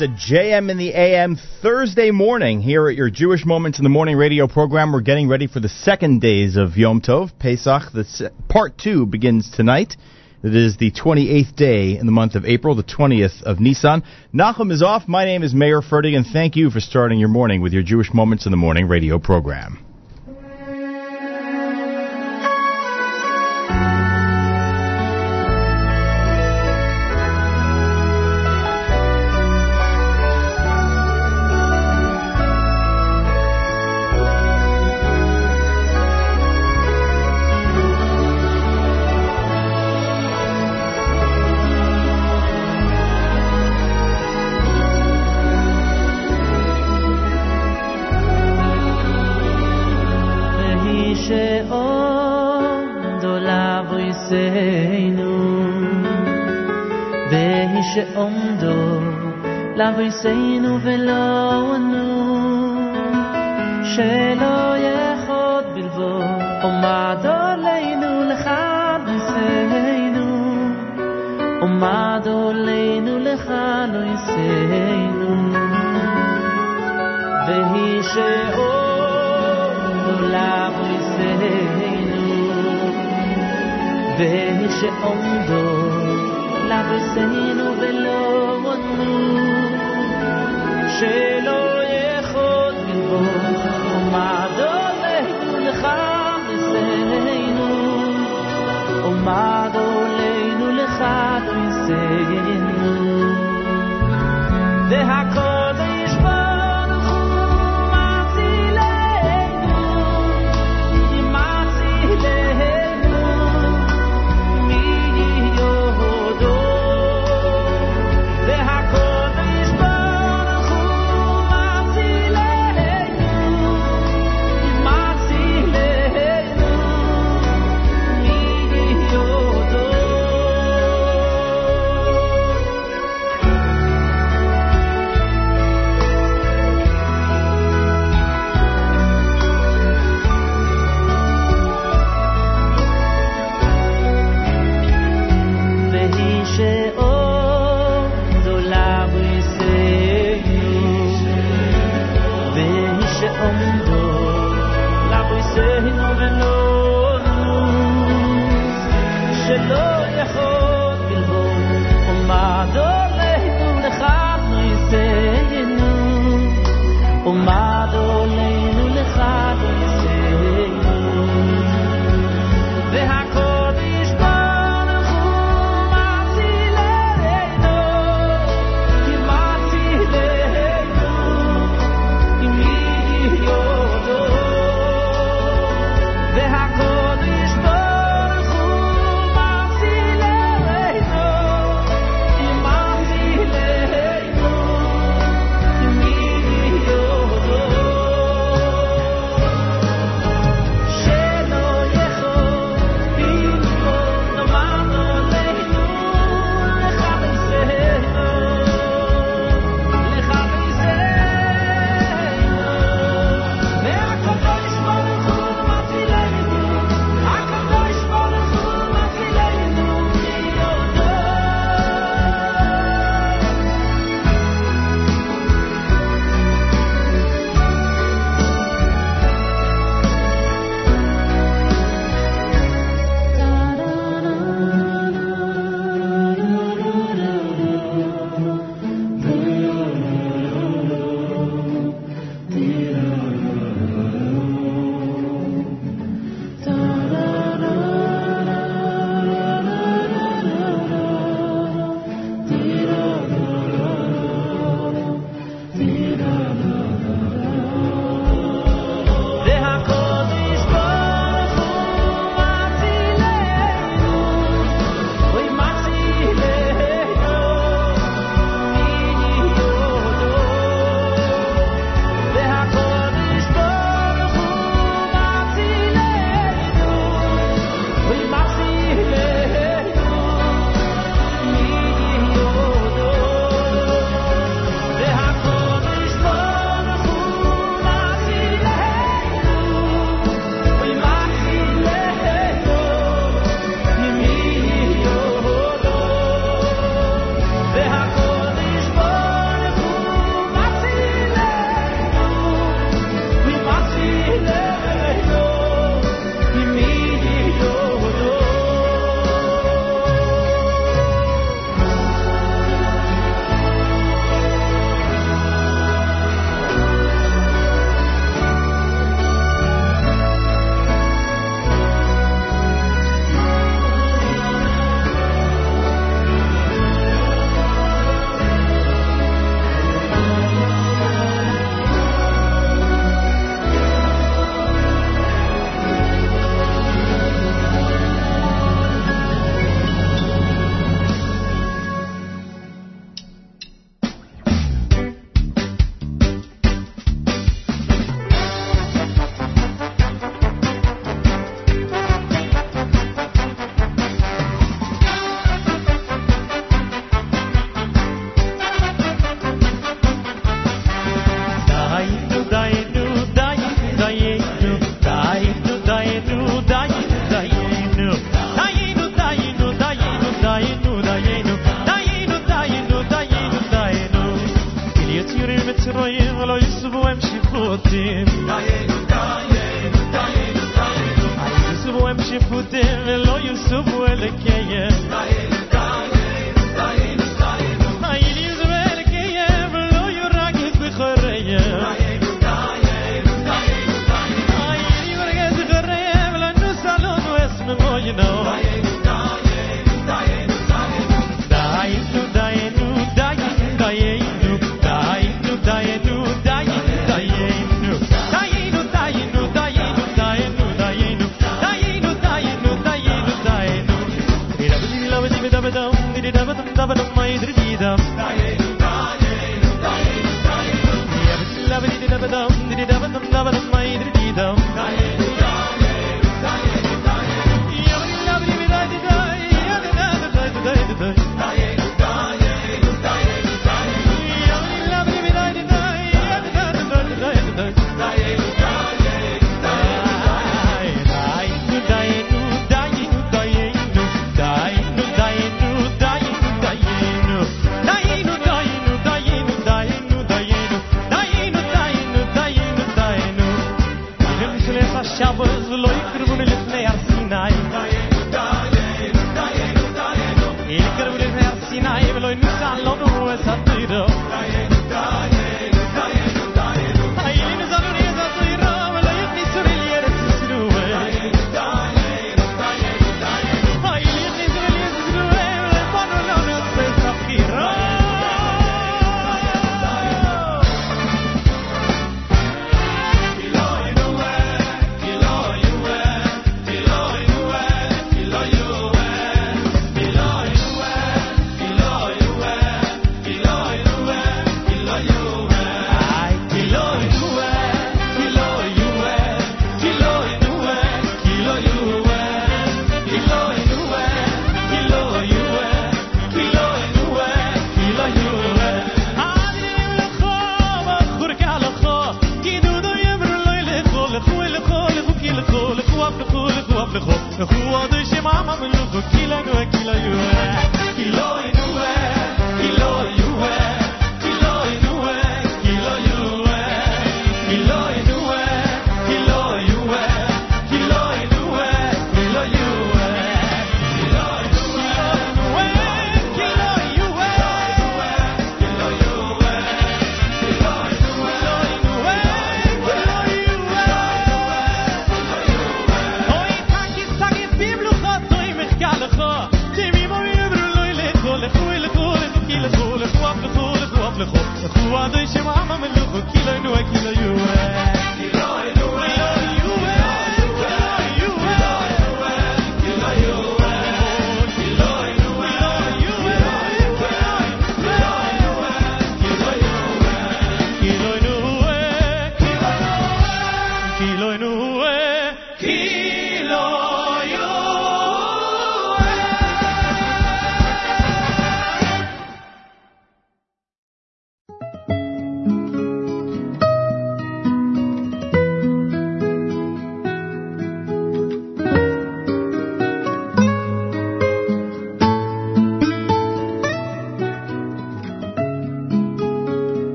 It's a JM in the AM Thursday morning here at your Jewish Moments in the Morning radio program. We're getting ready for the second days of Yom Tov, Pesach. The se- part two begins tonight. It is the 28th day in the month of April, the 20th of Nisan. Nachum is off. My name is Mayer Fertig, and thank you for starting your morning with your Jewish Moments in the Morning radio program.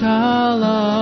Yerushalayim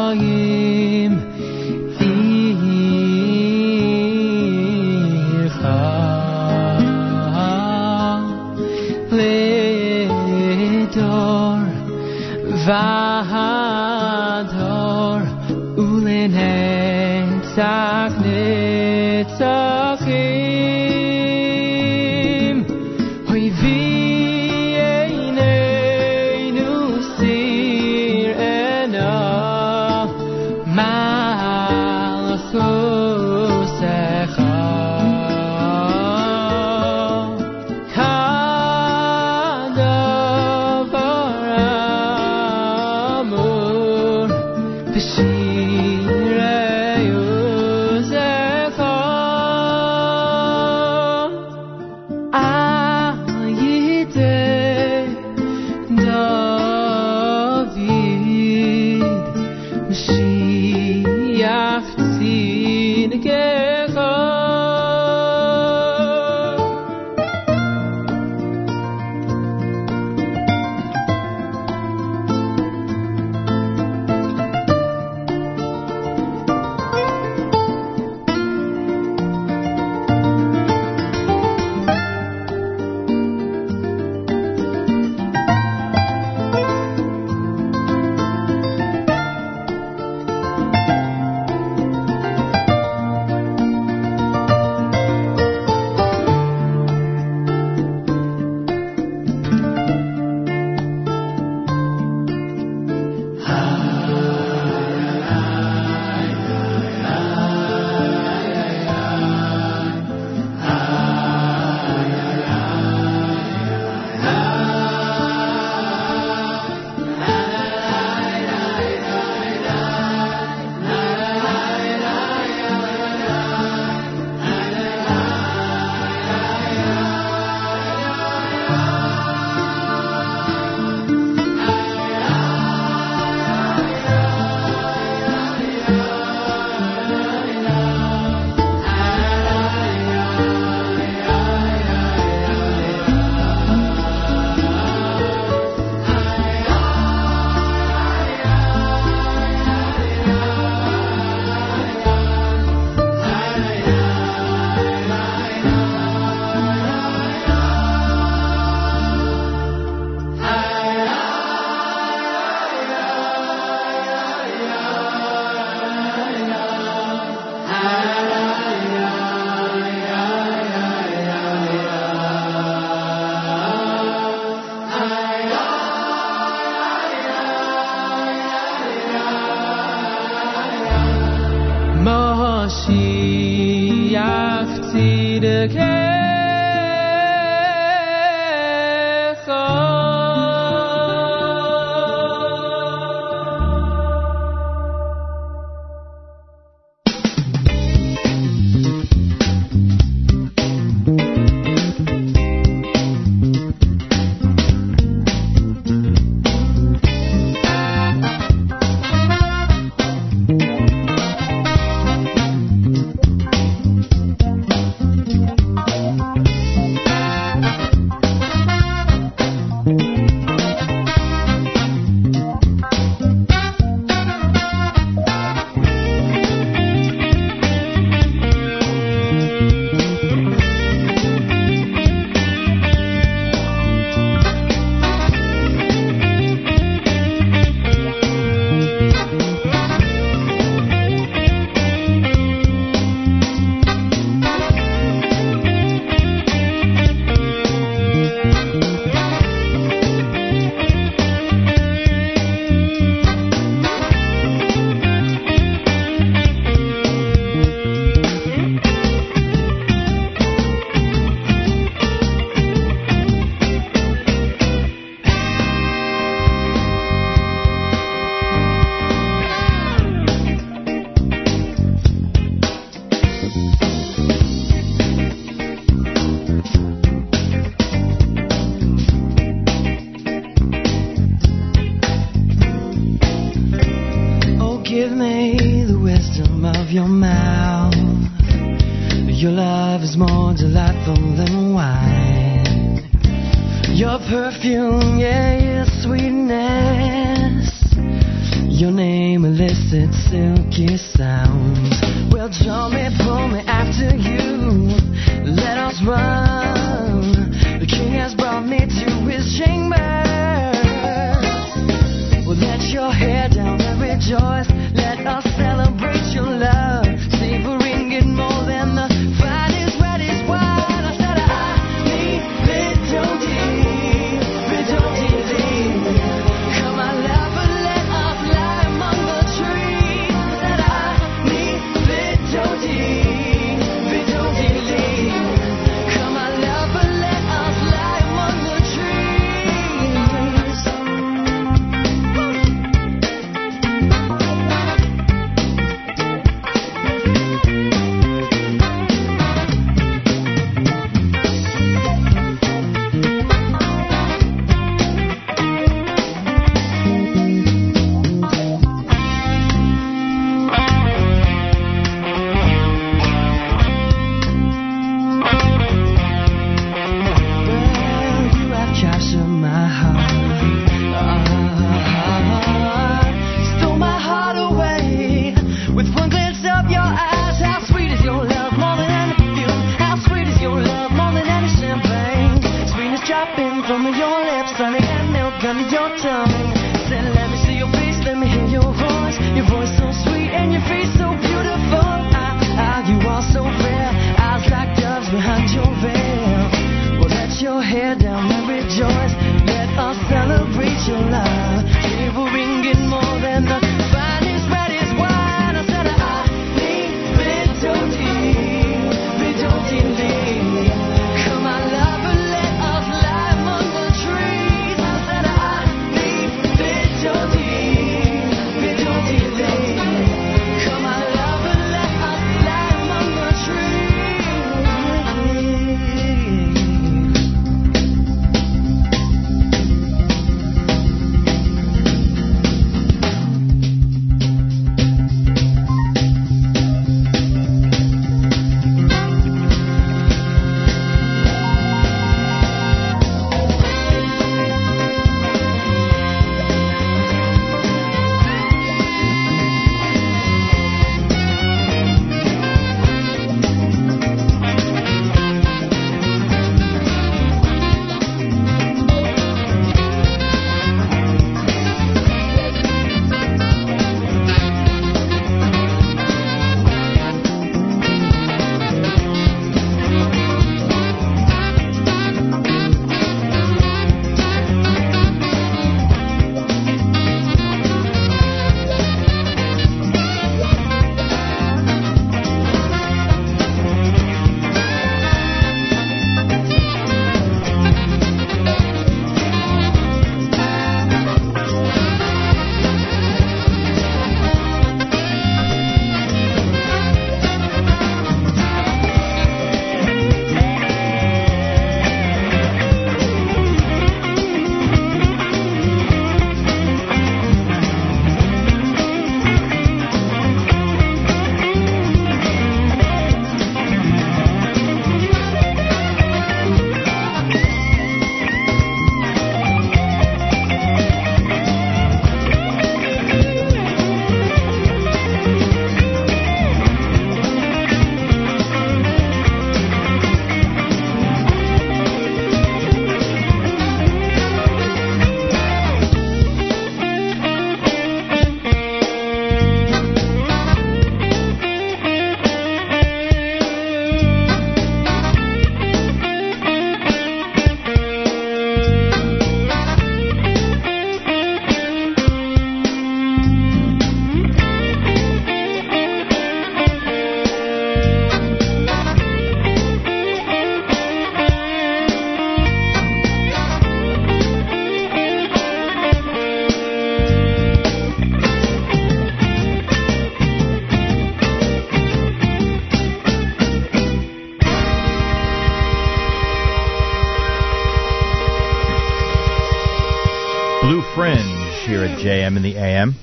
JM in the AM.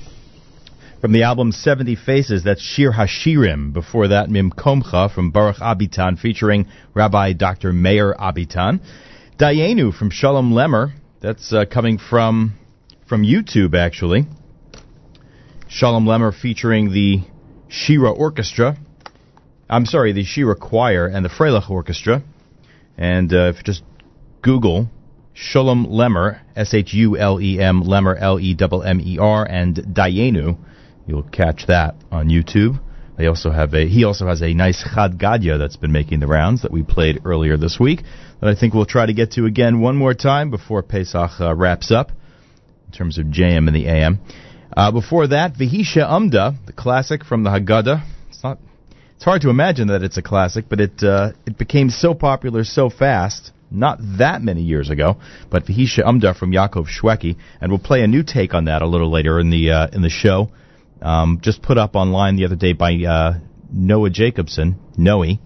From the album 70 Faces, that's Shir Hashirim. Before that, Mim Komcha from Baruch Abitan featuring Rabbi Dr. Meir Abitan. Dayenu from Shulem Lemmer. That's uh, coming from from YouTube, actually. Shulem Lemmer featuring the Shira Orchestra. I'm sorry, the Shira Choir and the Freilich Orchestra. And uh, if you just Google Shulem Lemmer, S-H-U-L-E-M, Lemmer, L-E-M-M-E-R, and Dayenu, you'll catch that on YouTube. They also have a he also has a nice Chad Gadya that's been making the rounds that we played earlier this week that I think we'll try to get to again one more time before Pesach uh, wraps up in terms of JM and the AM. Uh, before that, Vihisha Umda, the classic from the Haggadah. It's not it's hard to imagine that it's a classic, but it uh, it became so popular so fast not that many years ago, but Vihisha Umda from Yaakov Shweki, and we'll play a new take on that a little later in the uh, in the show. Um, just put up online the other day by uh, Noah Jacobson, Noe,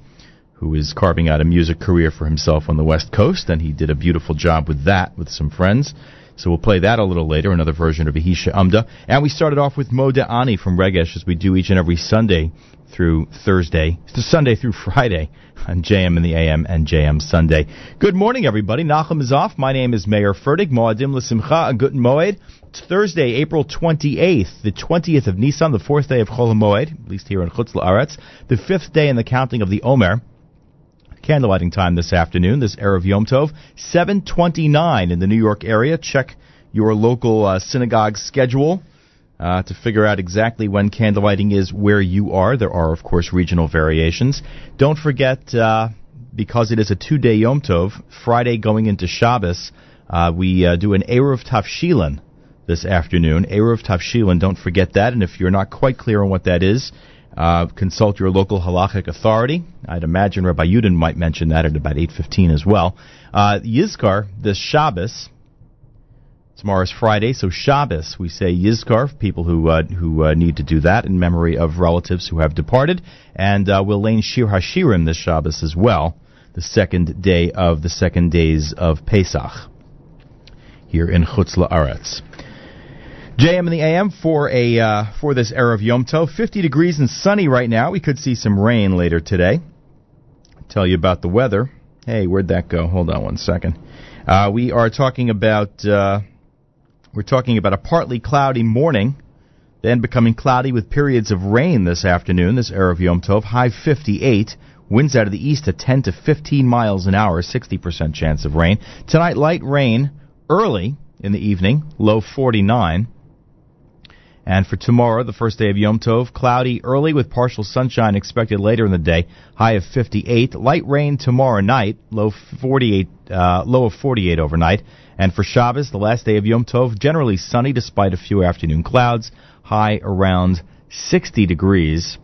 who is carving out a music career for himself on the West Coast, and he did a beautiful job with that with some friends. So we'll play that a little later, another version of Ahisha Umda. And we started off with Moda Ani from Regesh, as we do each and every Sunday through Thursday, Sunday through Friday on JM in the AM and JM Sunday. Good morning, everybody. Nachum is off. My name is Mayer Fertig. Moadim L'Simcha, a Guten Moed. It's Thursday, April 28th, the 20th of Nisan, the fourth day of Chol at least here in Chutz La'aretz, the fifth day in the counting of the Omer. Candlelighting time this afternoon, this Erev Yom Tov, 729 in the New York area. Check your local uh, synagogue schedule uh, to figure out exactly when candlelighting is where you are. There are, of course, regional variations. Don't forget, uh, because it is a two-day Yom Tov, Friday going into Shabbos, uh, we uh, do an Eruv Tavshilin this afternoon. Eruv Tavshilin, don't forget that. And if you're not quite clear on what that is, uh, consult your local halachic authority. I'd imagine Rabbi Yudin might mention that at about 8.15 as well. Uh, Yizkor, this Shabbos, tomorrow's Friday, so Shabbos, we say Yizkor, people who uh, who uh, need to do that in memory of relatives who have departed. And uh, we'll lane Shir Hashirim this Shabbos as well, the second day of the second days of Pesach here in Chutz La'aretz. JM in the AM for a uh, for this era of Yom Tov. 50 degrees and sunny right now. We could see some rain later today. Tell you about the weather. Hey, where'd that go? Hold on one second. Uh, we are talking about uh, we're talking about a partly cloudy morning, then becoming cloudy with periods of rain this afternoon. This era of Yom Tov. High 58. Winds out of the east at 10 to 15 miles an hour. 60% chance of rain. Tonight, light rain early in the evening. Low 49. And for tomorrow, the first day of Yom Tov, cloudy early with partial sunshine expected later in the day, high of 58. Light rain tomorrow night, low 48, uh, low of 48 overnight. And for Shabbos, the last day of Yom Tov, generally sunny despite a few afternoon clouds, high around 60 degrees.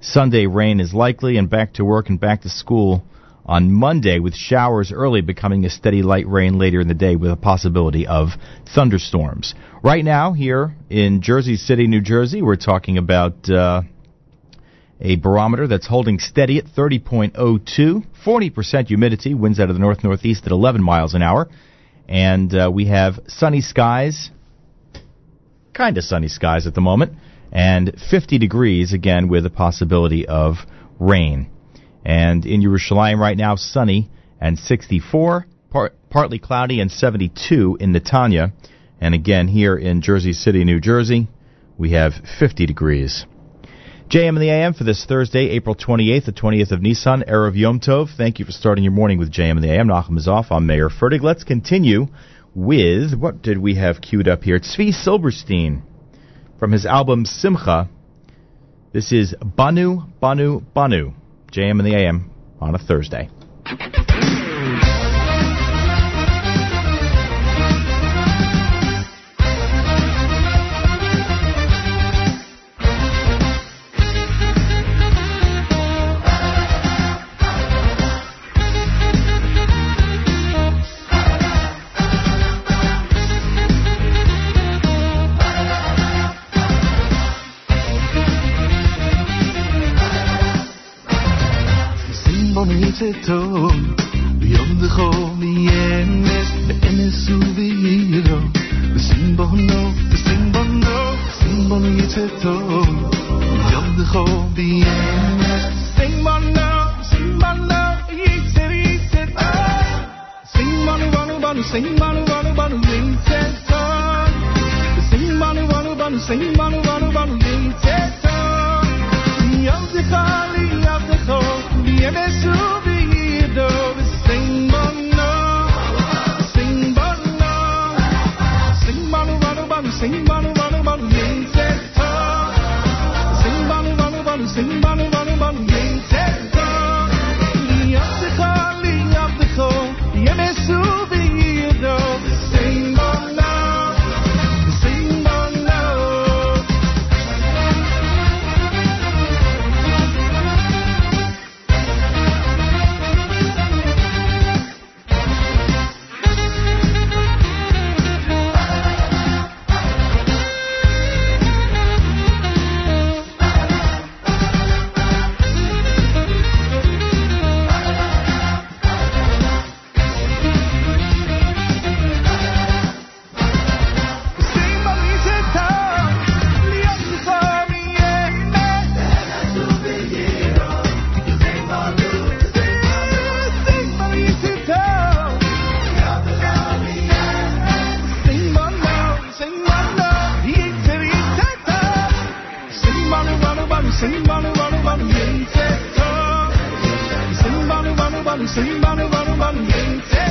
Sunday rain is likely, and back to work and back to school on Monday with showers early becoming a steady light rain later in the day with a possibility of thunderstorms. Right now, here in Jersey City, New Jersey, we're talking about uh, a barometer that's holding steady at 30.02, 40% humidity, winds out of the north northeast at 11 miles an hour, and uh, we have sunny skies, kind of sunny skies at the moment, and 50 degrees again with a possibility of rain. And in Yerushalayim right now, sunny and 64, part, partly cloudy and 72 in Netanya. And again, here in Jersey City, New Jersey, we have 50 degrees. JM in the AM for this Thursday, April 28th, the 20th of Nisan, Erev Yom Tov. Thank you for starting your morning with JM in the AM. Nachum is off. I'm Mayer Fertig. Let's continue with, what did we have queued up here? Tzvi Silberstein from his album Simcha. This is Banu, Banu, Banu. JM and the AM on a Thursday. 迎接他。神帮你，帮你，帮你，神帮你，帮你，帮你迎接。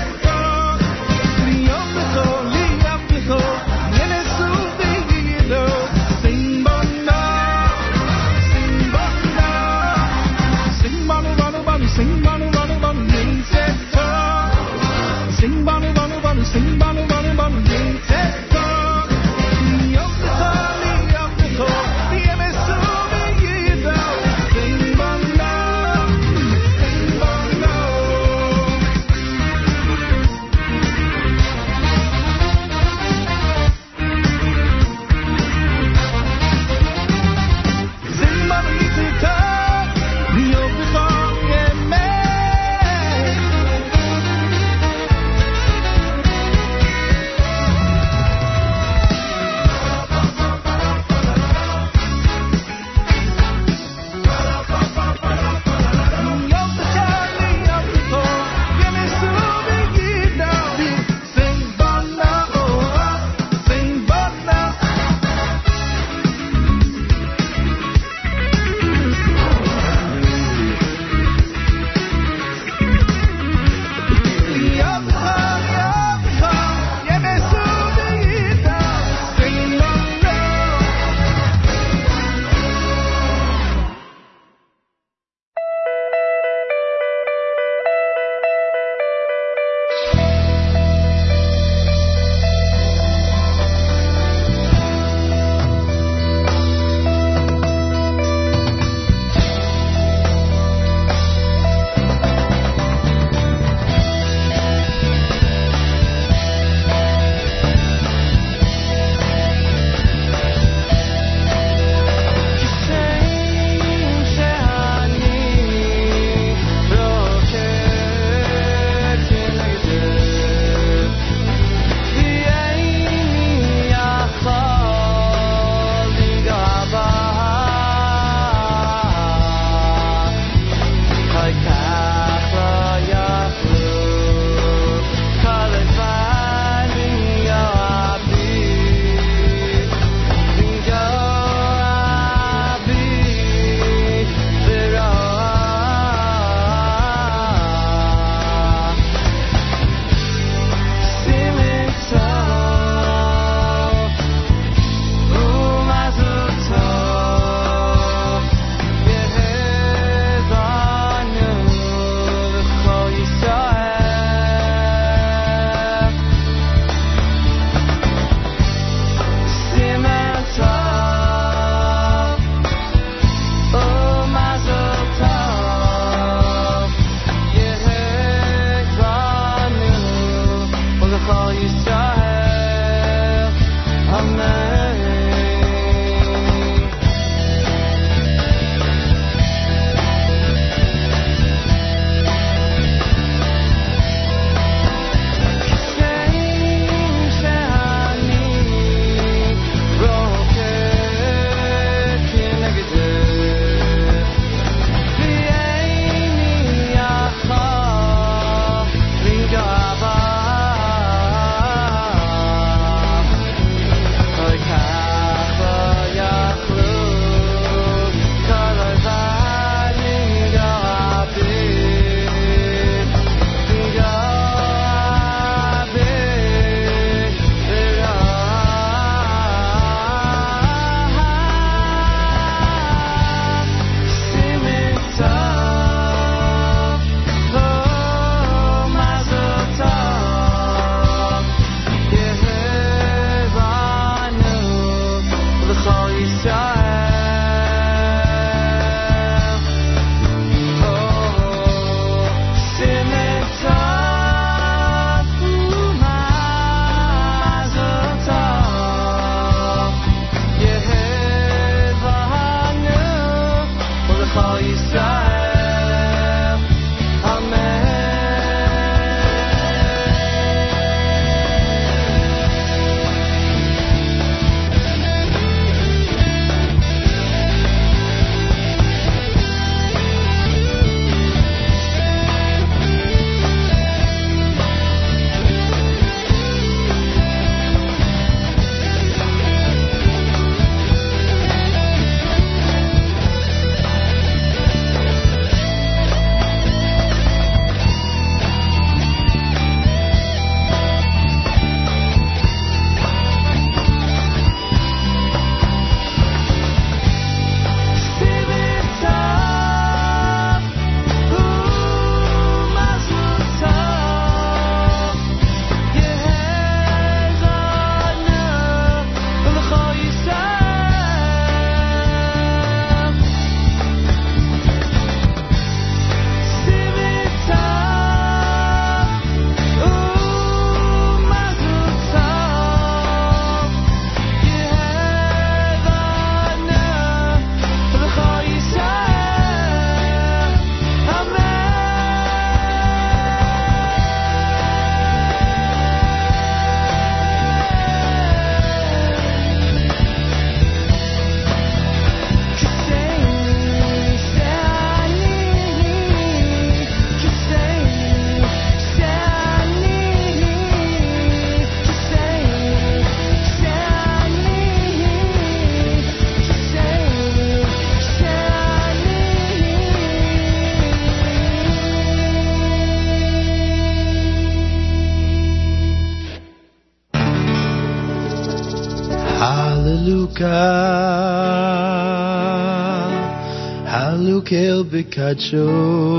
Hallelujah,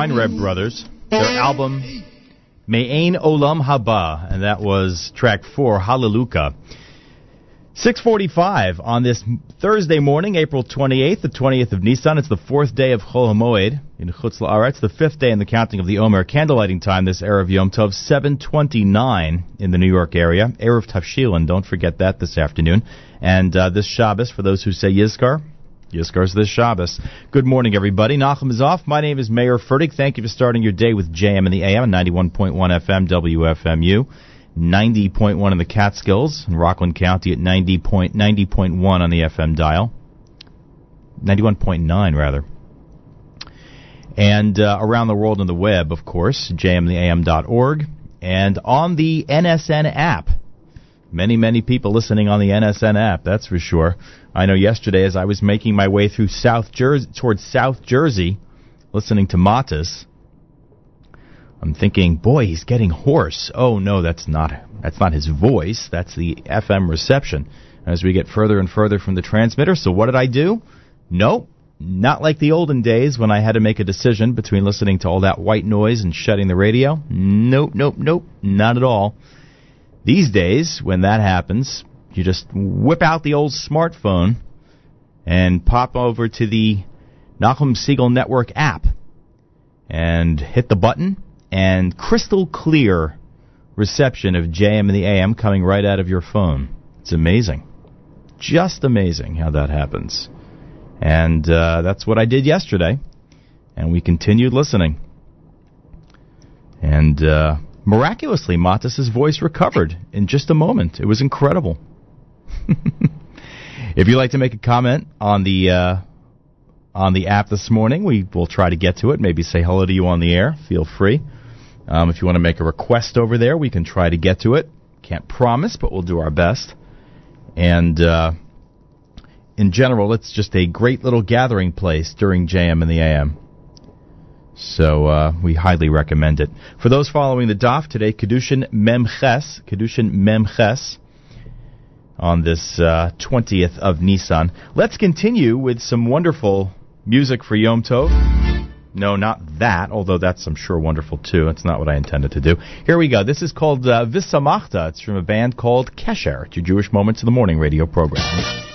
Weinreb brothers, their album Me'ain Olam Haba, and that was track four, Hallelujah. 645 on this Thursday morning, April 28th, the 20th of Nisan. It's the fourth day of Chol HaMoed in Chutz La'aretz, the fifth day in the counting of the Omer. Candlelighting time this Erev Yom Tov, 729 in the New York area. Eruv Tavshilin, don't forget that this afternoon. And uh, this Shabbos, for those who say Yizkor, Yizkor's this Shabbos. Good morning, everybody. Nachum is off. My name is Mayer Fertig. Thank you for starting your day with JM and the AM, 91.1 FM, WFMU. 90.1 in the Catskills in Rockland County at 90 point, 90.1 on the FM dial. 91.9 rather. And uh, around the world on the web, of course, jmtheam.org and on the NSN app. Many, many people listening on the NSN app, that's for sure. I know yesterday as I was making my way through South Jersey, towards South Jersey, listening to Matis, I'm thinking, boy, he's getting hoarse. Oh no, that's not that's not his voice. That's the FM reception. As we get further and further from the transmitter, so what did I do? Nope, not like the olden days when I had to make a decision between listening to all that white noise and shutting the radio. Nope, nope, nope, not at all. These days, when that happens, you just whip out the old smartphone and pop over to the Nachum Segal Network app and hit the button and crystal clear reception of JM and the AM coming right out of your phone. It's amazing. Just amazing how that happens. And uh, that's what I did yesterday. And we continued listening. And uh, miraculously, Matis's voice recovered in just a moment. It was incredible. if you'd like to make a comment on the uh, on the app this morning, we will try to get to it. Maybe say hello to you on the air. Feel free. Um, if you want to make a request over there, we can try to get to it. Can't promise, but we'll do our best. And uh, in general, it's just a great little gathering place during JM and the AM. So uh, we highly recommend it. For those following the DAF today, Kiddushin Memches, Kiddushin Memches, on this uh, 20th of Nisan. Let's continue with some wonderful music for Yom Tov. No, not that, although that's, I'm sure, wonderful too. That's not what I intended to do. Here we go. This is called uh, Visamachta. It's from a band called Kesher. It's your Jewish Moments of the Morning radio program.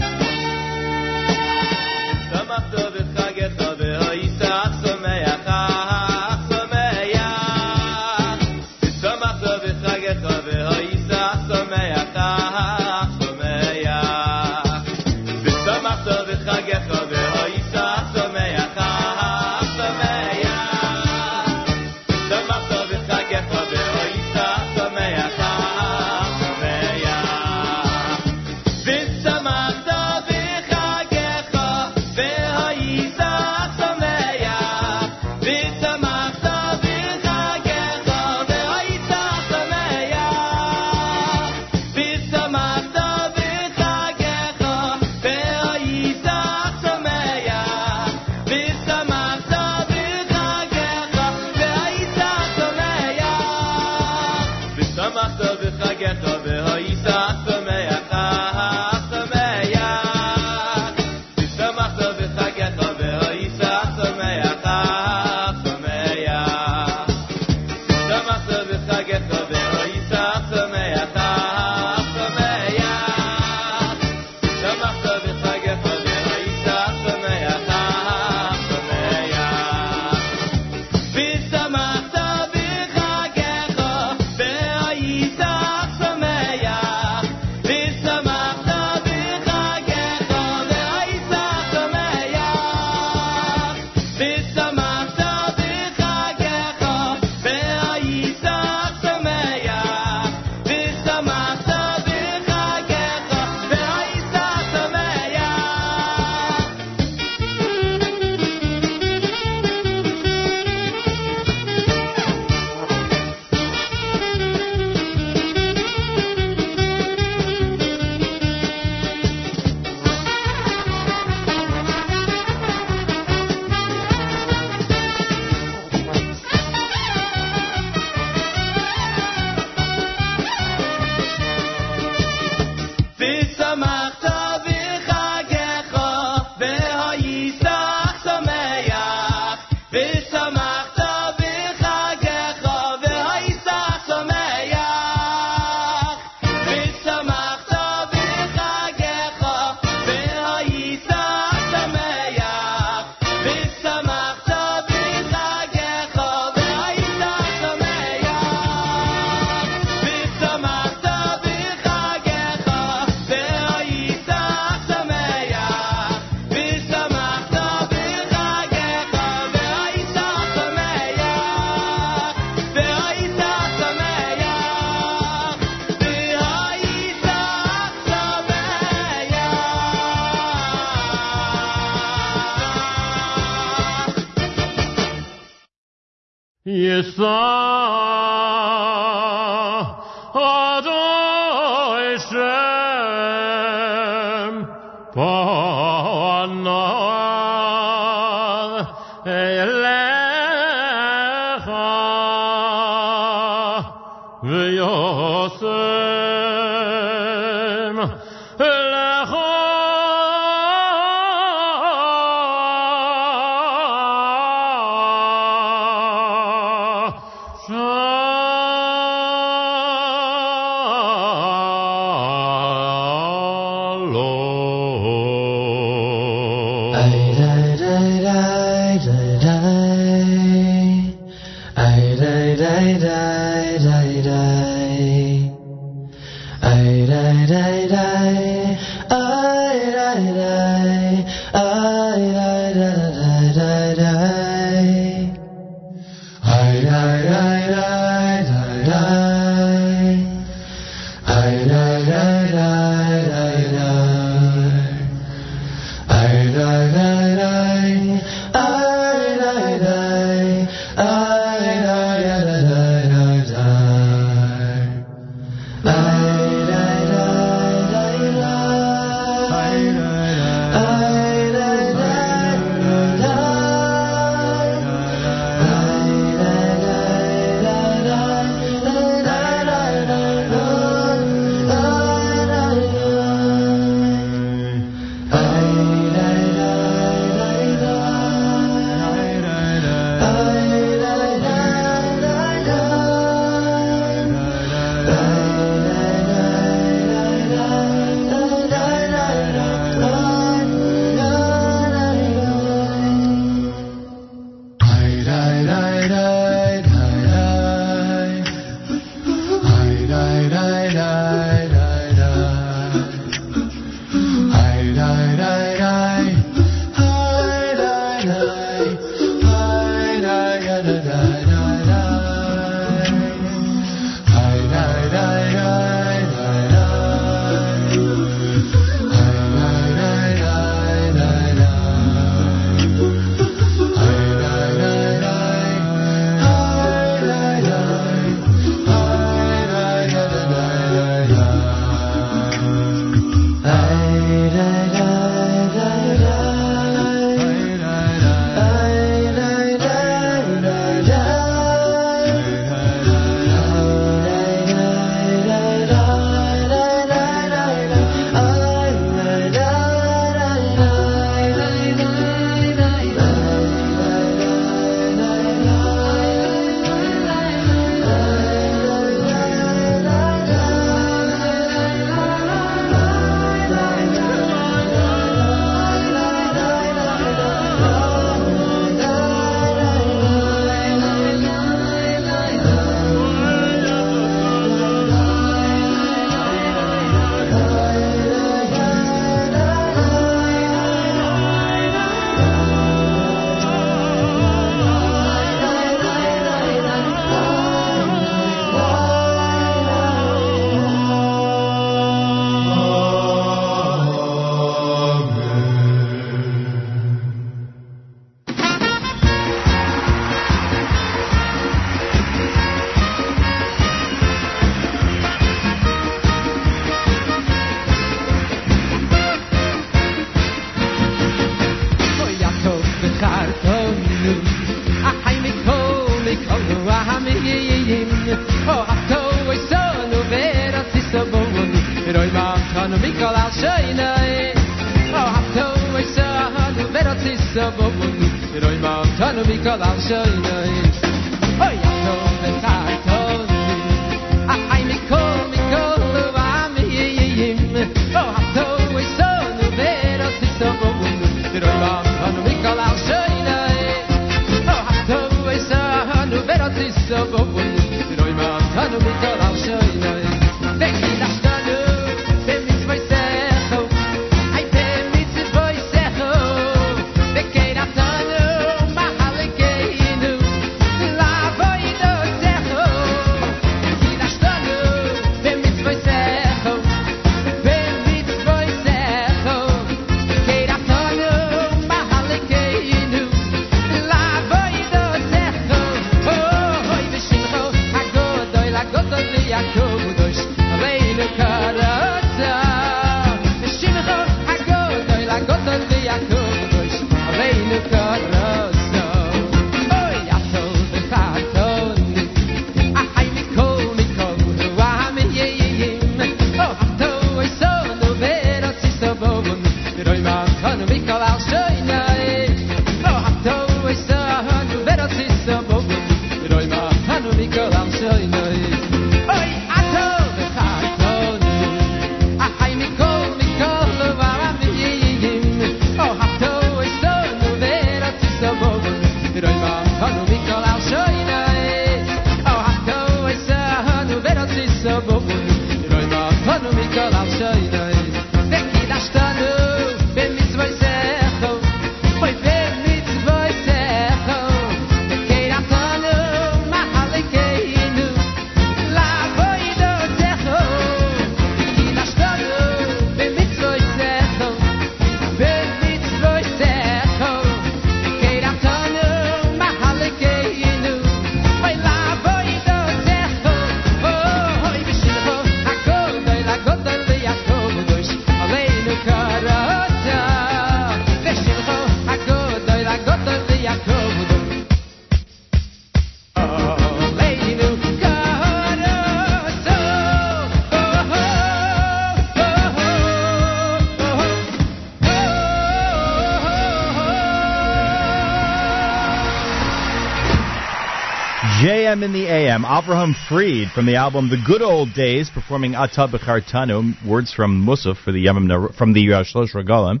The Avraham Fried from the album The Good Old Days, performing Ata B'Chartanu, words from Musaf for the Yamim from the uh, Shlosh Regalim,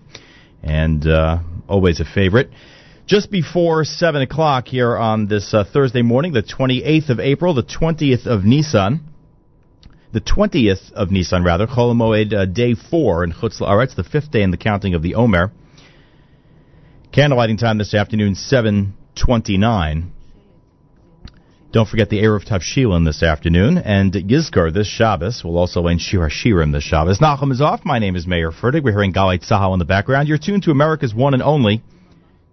and uh, always a favorite. Just before 7 o'clock here on this uh, Thursday morning, the 28th of April, the 20th of Nisan, the 20th of Nisan, rather, Chol uh, day 4 in Chutz La'aretz, the fifth day in the counting of the Omer. Candlelighting time this afternoon, 729. Don't forget the Eruv Tavshilin this afternoon, and Yizkor this Shabbos. We'll also end Shir HaShirim this Shabbos. Nachum is off. My name is Mayer Fertig. We're hearing Galei Tzahal in the background. You're tuned to America's one and only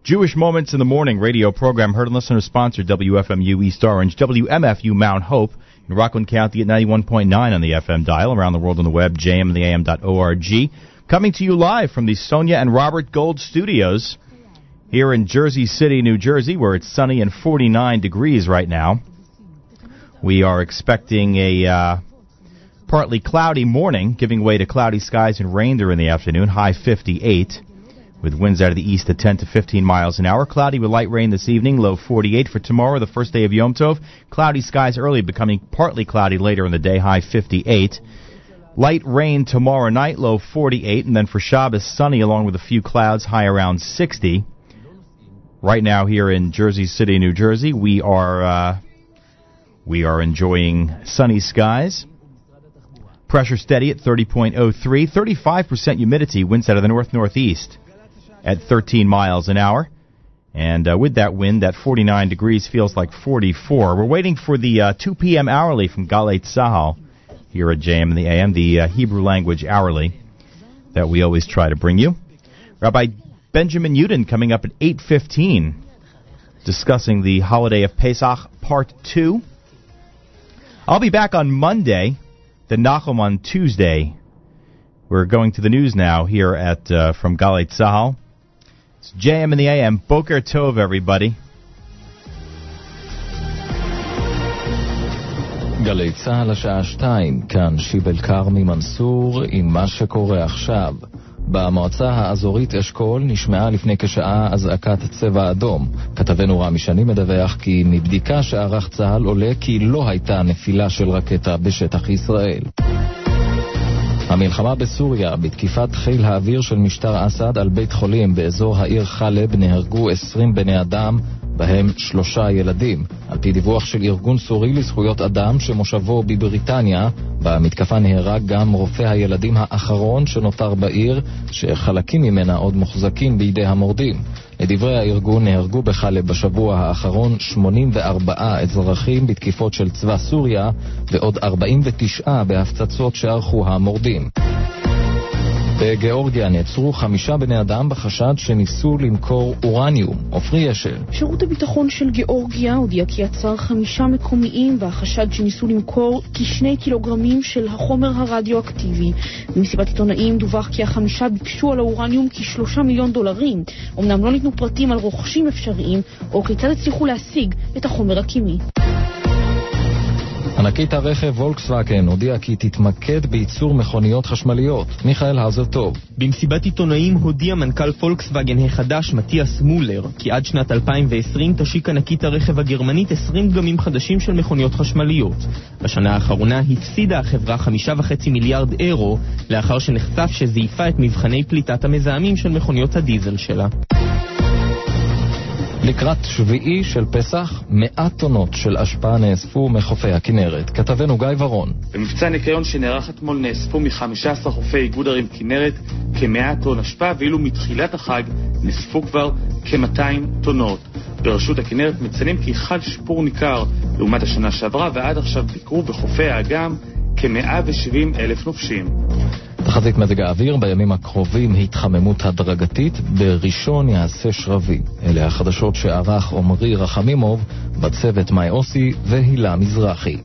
Jewish Moments in the Morning radio program, heard and listener sponsored WFMU East Orange, WMFU Mount Hope in Rockland County at 91.9 on the FM dial, around the world on the web, jmandtheam.org. Coming to you live from the Sonia and Robert Gold studios here in Jersey City, New Jersey, where it's sunny and 49 degrees right now. We are expecting a uh, partly cloudy morning, giving way to cloudy skies and rain during the afternoon, high 58, with winds out of the east at 10 to 15 miles an hour. Cloudy with light rain this evening, low 48 for tomorrow, the first day of Yom Tov. Cloudy skies early, becoming partly cloudy later in the day, high 58. Light rain tomorrow night, low 48, and then for Shabbos, sunny along with a few clouds, high around 60. Right now, here in Jersey City, New Jersey, we are uh, we are enjoying sunny skies. Pressure steady at 30.03, 35% humidity, winds out of the north northeast at 13 miles an hour. And uh, with that wind, that 49 degrees feels like 44. We're waiting for the uh, 2 p.m. hourly from Galei Tzahal here at JM in the AM, the uh, Hebrew language hourly that we always try to bring you. Rabbi Benjamin Yudin coming up at 8.15, discussing the holiday of Pesach, Part 2. I'll be back on Monday, the Nachum on Tuesday. We're going to the news now here at uh, from Galei Tzahal. It's JM in the AM. Boker Tov, everybody. גלי צה"ל השעה 2, כאן שיבל כרמי מנסור עם מה שקורה עכשיו. במועצה האזורית אשכול נשמעה לפני כשעה אזעקת צבע אדום. כתבנו רמי שני מדווח כי מבדיקה שערך צה"ל עולה כי לא הייתה נפילה של רקטה בשטח ישראל. המלחמה בסוריה, בתקיפת חיל האוויר של משטר אסד על בית חולים באזור העיר חלב נהרגו 20 בני אדם, בהם שלושה ילדים. על פי דיווח של ארגון סורי לזכויות אדם שמושבו בבריטניה, במתקפה נהרג גם רופא הילדים האחרון שנותר בעיר, שחלקים ממנה עוד מוחזקים בידי המורדים. לדברי הארגון נהרגו בחלב בשבוע האחרון 84 אזרחים בתקיפות של צבא סוריה ועוד 49 בהפצצות שערכו המורדים. בגיאורגיה נעצרו חמישה בני אדם בחשד שניסו למכור אורניום. עופרי אשל. שירות הביטחון של גיאורגיה הודיע כי עצר חמישה מקומיים והחשד שניסו למכור כשני קילוגרמים של החומר הרדיואקטיבי. במסיבת עיתונאים דווח כי החמישה ביקשו על האורניום כשלושה מיליון דולרים. אמנם לא ניתנו פרטים על רוכשים אפשריים או כיצד הצליחו להשיג את החומר הקימי. ענקית הרכב וולקסווגן הודיעה כי תתמקד בייצור מכוניות חשמליות. מיכאל האוזר טוב. במסיבת עיתונאים הודיע מנכ"ל פולקסווגן החדש מתיאס מולר כי עד שנת 2020 תשיק ענקית הרכב הגרמנית 20 דגמים חדשים של מכוניות חשמליות. בשנה האחרונה הפסידה החברה 5.5 מיליארד אירו לאחר שנחשף שזייפה את מבחני פליטת המזהמים של מכוניות הדיזל שלה. לקראת שביעי של פסח, מאה טונות של אשפה נאספו מחופי הכנרת. כתבנו גיא ורון. במבצע ניקיון שנערך אתמול נאספו מ-15 חופי איגוד ערים כנרת כ-100 טון אשפה, ואילו מתחילת החג נאספו כבר כ-200 טונות. ברשות הכנרת מציינים כי חל שיפור ניכר לעומת השנה שעברה, ועד עכשיו ביקרו בחופי האגם כ-170 אלף נופשים. תחזית מזג האוויר, בימים הקרובים התחממות הדרגתית, בראשון יעשה שרבי. אלה החדשות שערך עמרי רחמימוב, בצוות מאי אוסי והילה מזרחי.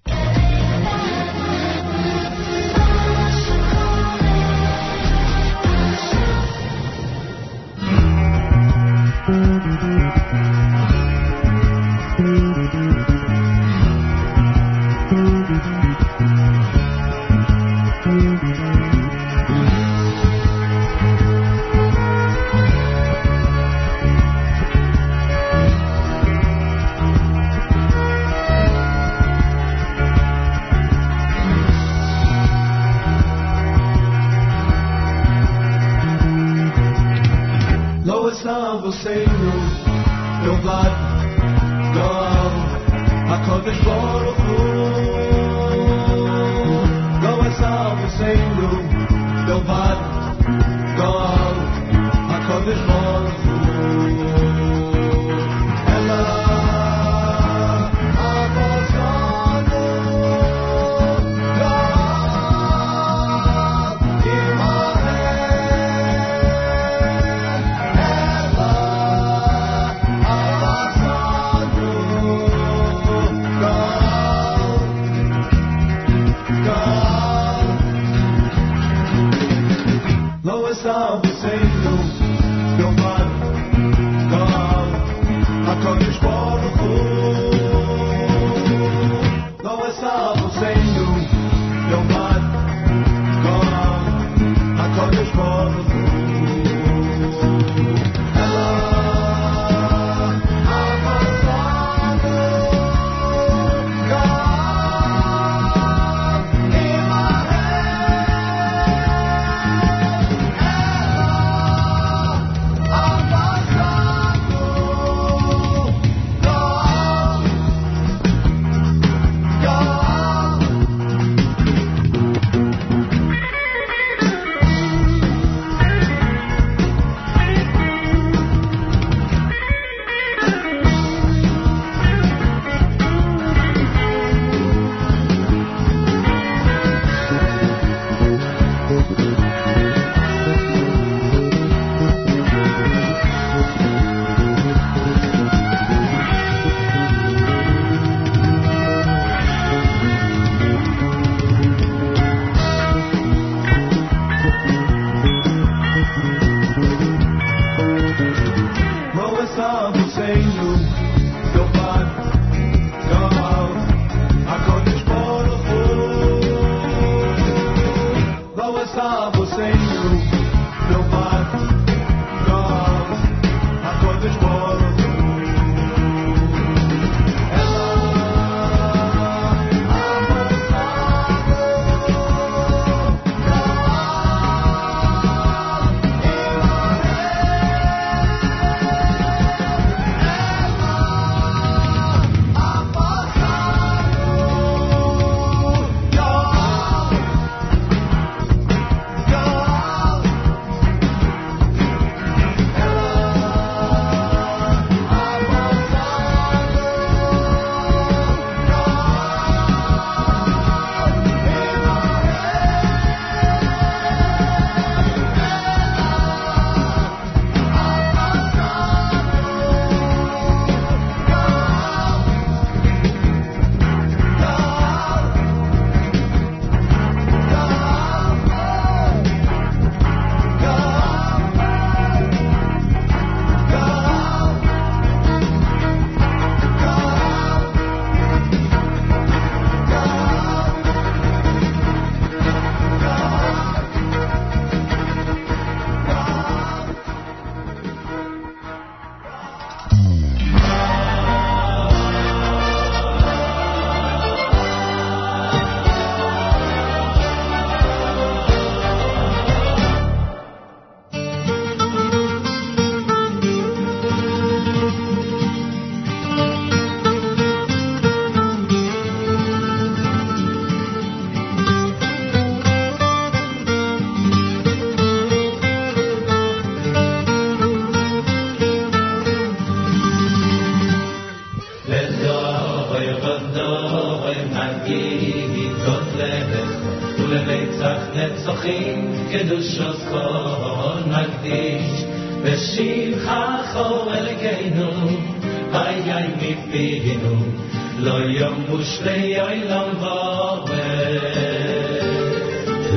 לא יום מושלי אילם ועבר.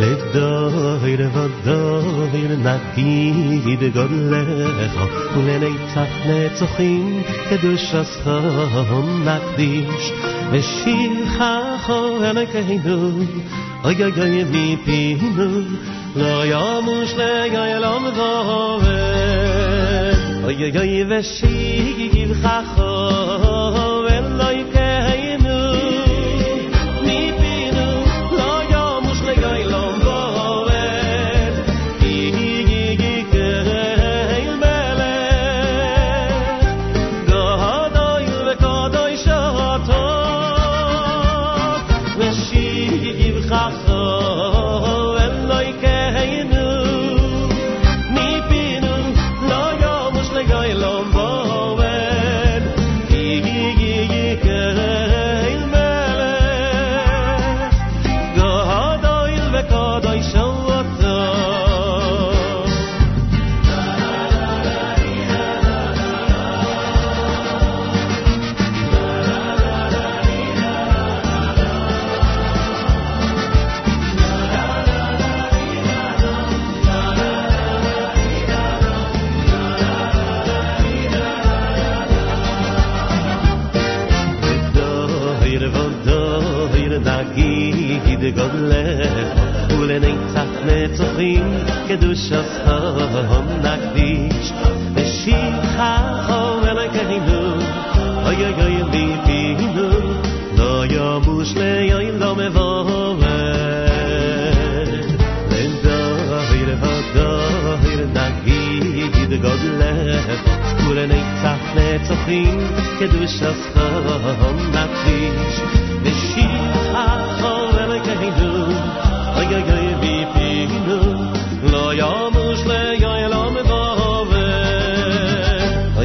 לדויר ודויר נגיד גודלך, ולנצח נצוחים קדוש הסכום נקדיש, ושיר חכו עמקנו, אוי אוי אוי מפינו, לא יום ושלג הילום אוי אוי אוי ושיר חכו, לצוחים קדוש אסחום נקדיש. בשיחה חור אלי כהינו אוי אוי אוי מי פינו לא יומוש ליום לא מבורר. לדויר הדויר נגיד גודלב ולנצח לצוחים קדוש אסחום נקדיש.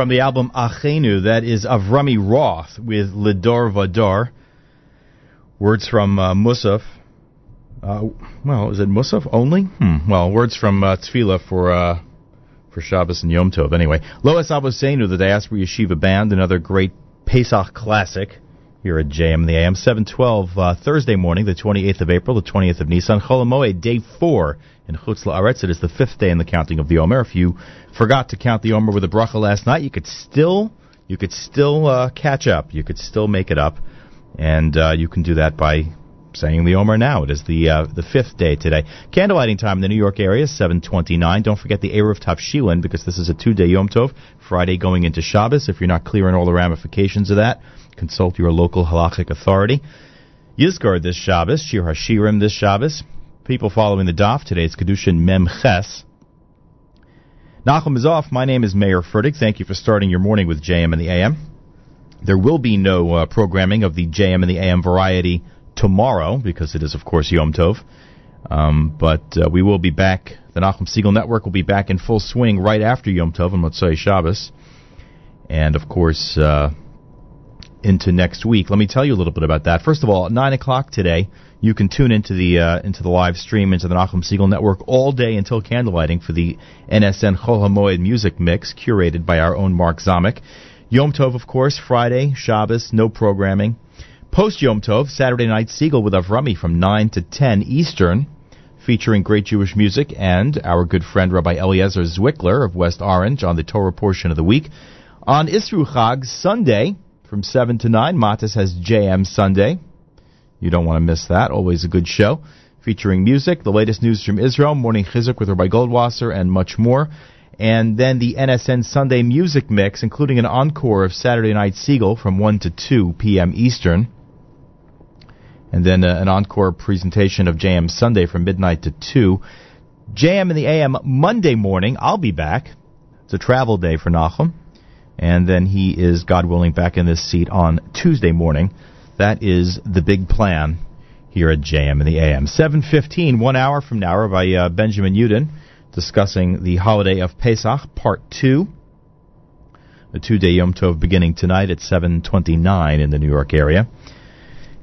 From the album Achenu, that is Avrami Roth with Lidor Vador. Words from uh, Musaf. Uh, well, is it Musaf only? Hmm. Well, words from uh, for uh, for Shabbos and Yom Tov. Anyway, Lois Abosenu, the Diaspora Yeshiva Band, another great Pesach classic here at JM the AM. 712 uh, Thursday morning, the 28th of April, the 20th of Nisan. Cholamoed, day four in Chutz La'aretz. It is the fifth day in the counting of the Omer. If you forgot to count the Omer with a bracha last night, you could still you could still uh, catch up. You could still make it up, and uh, you can do that by saying the Omer now. It is the uh, the fifth day today. Candlelighting time in the New York area, 729. Don't forget the Eruv Tavshilin, because this is a two-day Yom Tov, Friday going into Shabbos. If you're not clear on all the ramifications of that, consult your local halachic authority. Yizkor this Shabbos, Shir HaShirim this Shabbos. People following the daf today, it's Kiddushin Mem Ches. Nachum is off. My name is Mayer Fertig. Thank you for starting your morning with JM and the AM. There will be no uh, programming of the JM and the AM variety tomorrow because it is, of course, Yom Tov. Um, but uh, we will be back. The Nachum Segal Network will be back in full swing right after Yom Tov and Motzai Shabbos. And, of course, uh, into next week. Let me tell you a little bit about that. First of all, at 9 o'clock today, you can tune into the uh, into the live stream into the Nachum Segal Network all day until candlelighting for the NSN Chol HaMoed music mix curated by our own Mark Zamek. Yom Tov, of course, Friday, Shabbos, no programming. Post Yom Tov, Saturday night Segal with Avrami from 9 to 10 Eastern, featuring great Jewish music and our good friend Rabbi Eliezer Zwickler of West Orange on the Torah portion of the week. On Isru Chag, Sunday, from 7 to 9, Matis has JM Sunday. You don't want to miss that. Always a good show. Featuring music, the latest news from Israel, Morning Chizuk with Rabbi Goldwasser, and much more. And then the NSN Sunday music mix, including an encore of Saturday Night Segal from 1 to 2 p.m. Eastern. And then uh, an encore presentation of JM Sunday from midnight to 2. JM in the AM Monday morning, I'll be back. It's a travel day for Nachum. And then he is, God willing, back in this seat on Tuesday morning. That is the big plan here at JM in the AM. 7.15, one hour from now, by uh, Benjamin Yudin, discussing the holiday of Pesach, part two. The two-day Yom Tov beginning tonight at 7.29 in the New York area.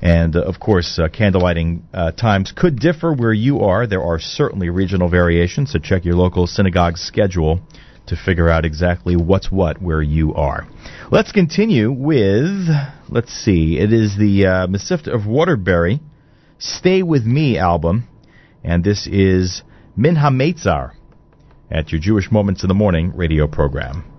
And, uh, of course, uh, candlelighting uh, times could differ where you are. There are certainly regional variations, so check your local synagogue schedule to figure out exactly what's what where you are. Let's continue with, let's see, it is the uh, Mesivta of Waterbury, Stay With Me album, and this is Min HaMeitzar at your Jewish Moments in the Morning radio program.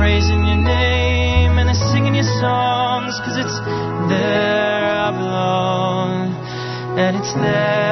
praising your name and they're singing your songs, cause it's there I belong, and it's there.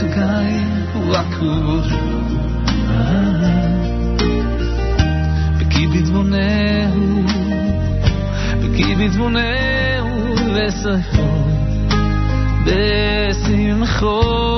סוגי רקוב וכי בדמונהו וכי בדמונהו וסופו בשמחו.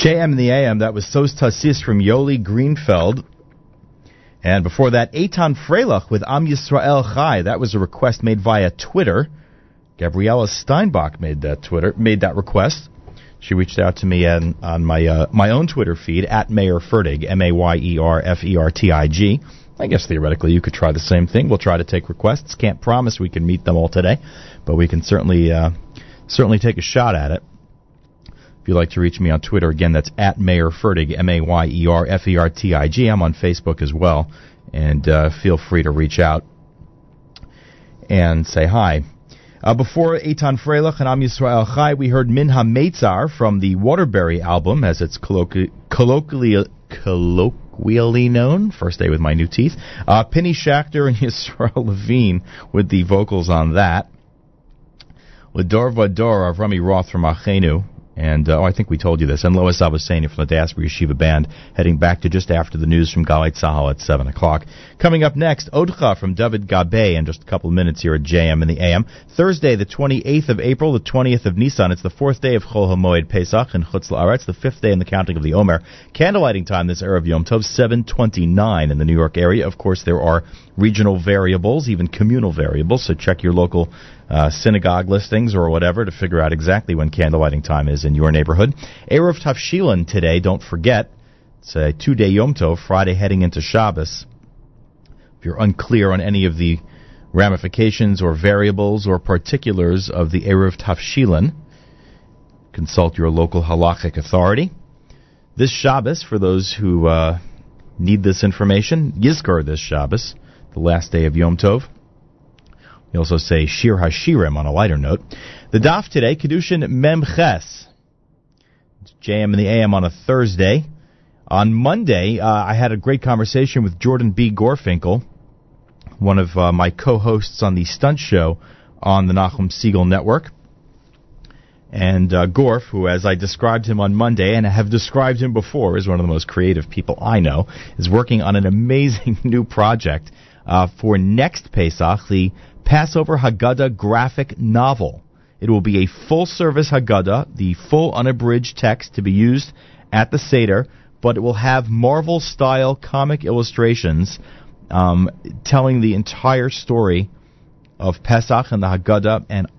JM in the AM, that was Sos Tassis from Yoli Greenfeld. And before that, Eitan Freilich with Am Yisrael Chai. That was a request made via Twitter. Gabriella Steinbach made that Twitter made that request. She reached out to me on, on my uh, my own Twitter feed at Mayer Fertig, M A Y E R F E R T I G. I guess theoretically you could try the same thing. We'll try to take requests. Can't promise we can meet them all today, but we can certainly uh, certainly take a shot at it. If you'd like to reach me on Twitter, again, that's at Mayer Fertig, M A Y E R F E R T I G. I'm on Facebook as well, and uh, feel free to reach out and say hi. Uh, before Eitan Freilich and Am Yisrael Chai, we heard Minha Meitzar from the Waterbury album, as it's colloqui- colloquially, colloquially known. First day with my new teeth. Uh, Penny Schachter and Yisrael Levine with the vocals on that. Lador Vador of Roth from Achenu. And uh, oh, I think we told you this. And Lois Abasani from the Diaspora Yeshiva Band, heading back to just after the news from Galei Tzahal at 7 o'clock. Coming up next, Odcha from David Gabe in just a couple of minutes here at JM in the AM. Thursday, the 28th of April, the 20th of Nisan. It's the fourth day of Chol HaMoed Pesach in Chutz La'aretz, the fifth day in the counting of the Omer. Candlelighting time this Erev Yom Tov, 729 in the New York area. Of course, there are regional variables, even communal variables, so check your local uh, synagogue listings or whatever to figure out exactly when candlelighting time is in your neighborhood. Eruv Tavshilin today, don't forget. It's a two-day Yom Tov, Friday heading into Shabbos. If you're unclear on any of the ramifications or variables or particulars of the Eruv Tavshilin, consult your local halachic authority. This Shabbos, for those who uh, need this information, Yizkor this Shabbos, the last day of Yom Tov. We also say Shir Hashirim on a lighter note. The daf today, Kiddushin Mem Ches. It's JM and the AM on a Thursday. On Monday, uh, I had a great conversation with Jordan B. Gorfinkel, one of uh, my co-hosts on the Stunt Show on the Nachum Segal Network. And uh, Gorf, who, as I described him on Monday and have described him before, is one of the most creative people I know, is working on an amazing new project uh, for next Pesach, the Passover Haggadah graphic novel. It will be a full service Haggadah, the full unabridged text to be used at the Seder, but it will have Marvel style comic illustrations um, telling the entire story of Pesach and the Haggadah. And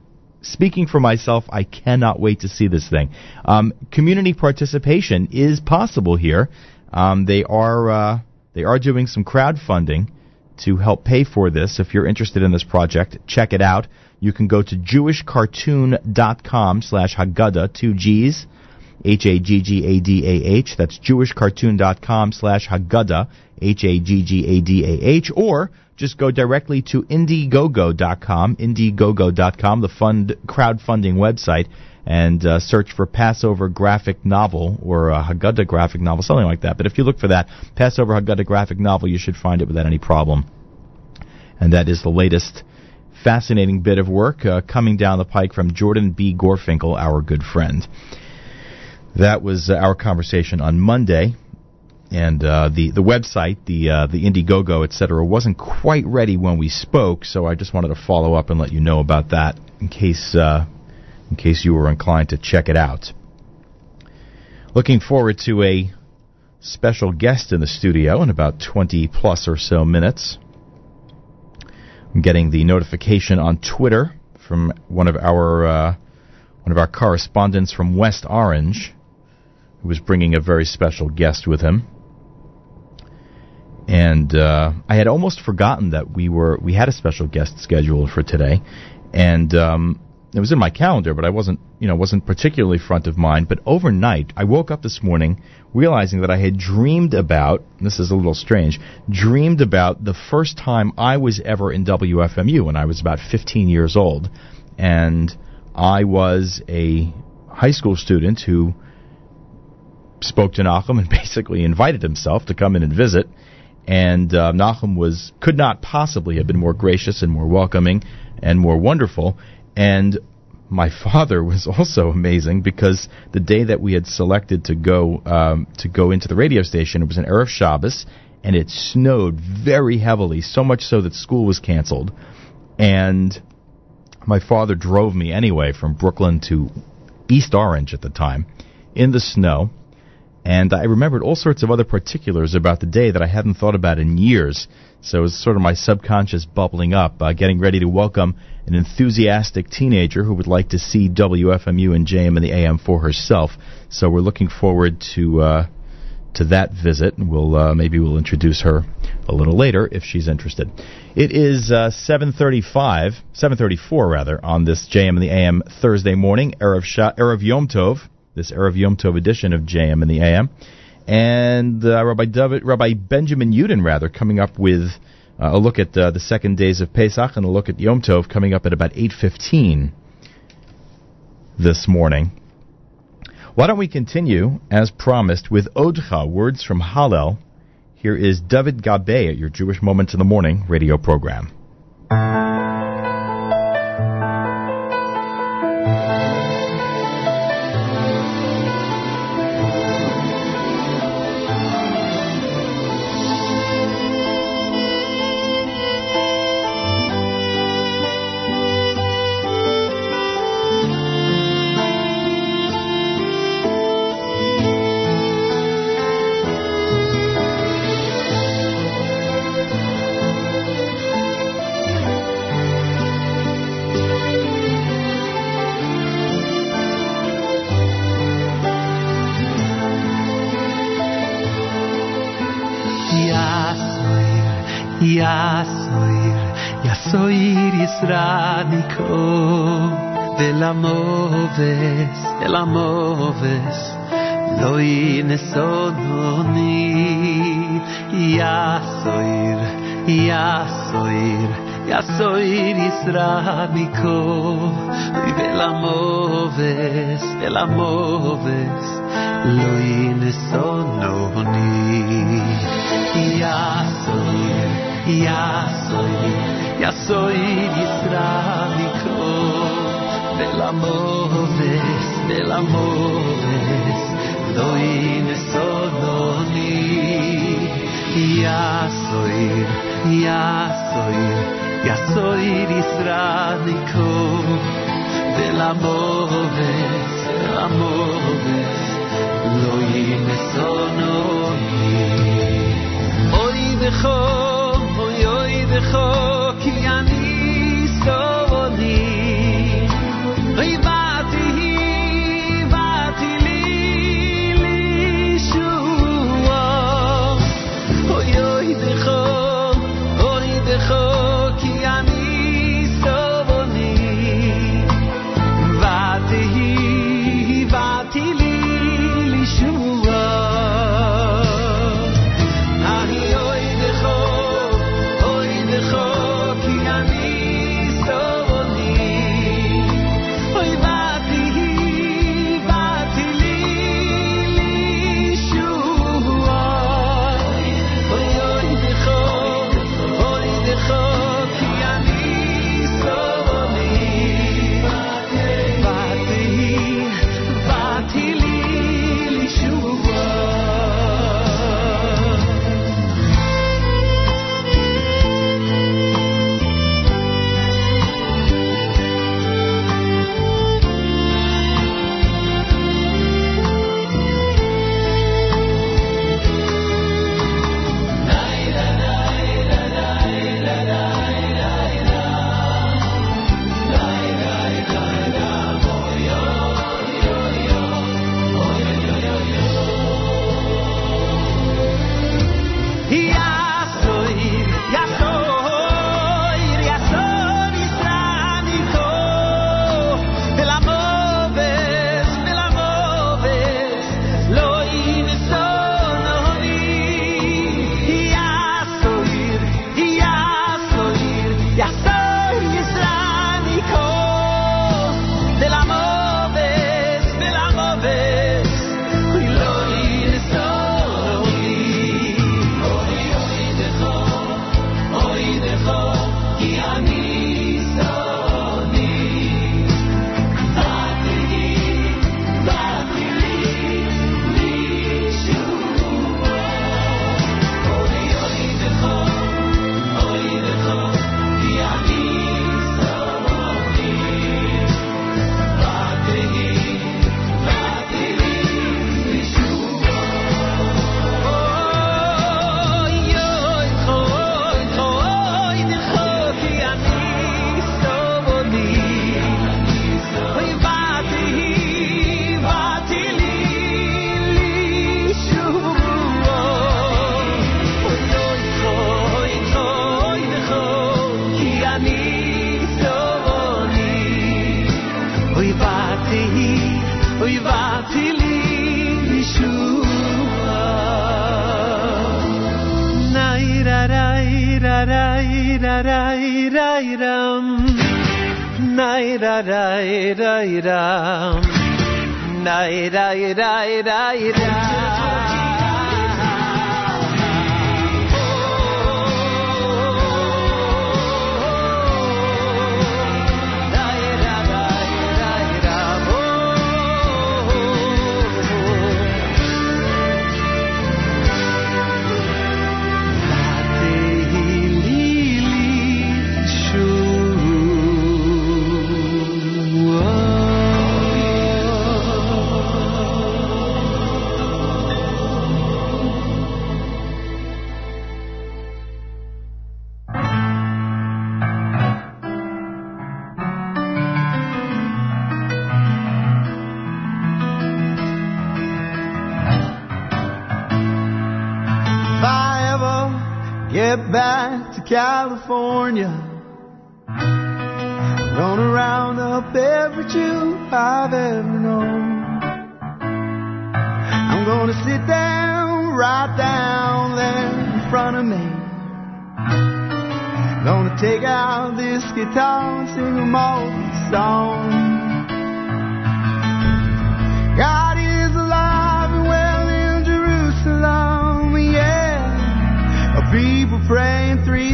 speaking for myself, I cannot wait to see this thing. Um, community participation is possible here. Um, they are uh, they are doing some crowdfunding to help pay for this. If you're interested in this project, check it out. You can go to jewishcartoon.com slash Haggadah, two G's, H-A-G-G-A-D-A-H. That's jewishcartoon.com slash Haggadah, H-A-G-G-A-D-A-H. Or just go directly to Indiegogo.com, Indiegogo.com, the fund crowdfunding website, and uh, search for Passover graphic novel or a Haggadah graphic novel, something like that. But if you look for that, Passover Haggadah graphic novel, you should find it without any problem. And that is the latest fascinating bit of work uh, coming down the pike from Jordan B. Gorfinkel, our good friend. That was uh, our conversation on Monday. And uh, the the website, the uh, the Indiegogo, etc., wasn't quite ready when we spoke, so I just wanted to follow up and let you know about that in case uh, in case you were inclined to check it out. Looking forward to a special guest in the studio in about 20 plus or so minutes. I'm getting the notification on Twitter from one of our uh, one of our correspondents from West Orange, who was bringing a very special guest with him. And uh, I had almost forgotten that we were we had a special guest scheduled for today, and um, it was in my calendar, but I wasn't, you know, wasn't particularly front of mind. But overnight, I woke up this morning realizing that I had dreamed about. This is a little strange. Dreamed about the first time I was ever in WFMU when I was about 15 years old, and I was a high school student who spoke to Nachum and basically invited himself to come in and visit. And uh, Nachum was could not possibly have been more gracious and more welcoming and more wonderful. And my father was also amazing because the day that we had selected to go um, to go into the radio station, it was an erev Shabbos, and it snowed very heavily, so much so that school was canceled. And my father drove me anyway from Brooklyn to East Orange at the time in the snow. And I remembered all sorts of other particulars about the day that I hadn't thought about in years. So it was sort of my subconscious bubbling up, uh, getting ready to welcome an enthusiastic teenager who would like to see WFMU and JM and the AM for herself. So we're looking forward to uh, to that visit, and we'll uh, maybe we'll introduce her a little later if she's interested. It is uh, 7:35, 7:34 rather, on this JM and the AM Thursday morning, erev erev Yom Tov, this erev Yom Tov edition of JM and the AM, and uh, Rabbi David, Rabbi Benjamin Yudin rather, coming up with. Uh, a look at uh, the second days of Pesach and a look at Yom Tov coming up at about 8:15 this morning. Why don't we continue, as promised, with Odcha, words from Hallel. Here is David Gabe at your Jewish Moments in the Morning radio program. Loi Nesononi, Yasoir, Yasoir, Yasoir Yisraniko, Velamoves, Velamoves, Loi Nesononi. Yasoir, Yasoir, Yasoir Yisraeliko, Velamoves, Velamoves, Loin Sononi. Yasoir, Yasoir, Yasoir Yisraeliko, Velamoves, Velamoves, Loin Sononi. Oy decho, oy oy decho, ki ani stovoni. I die, die, die, die, die. California. I'm gonna round up every Jew I've ever known. I'm gonna sit down, right down there in front of me. Gonna take out this guitar and sing them all songs.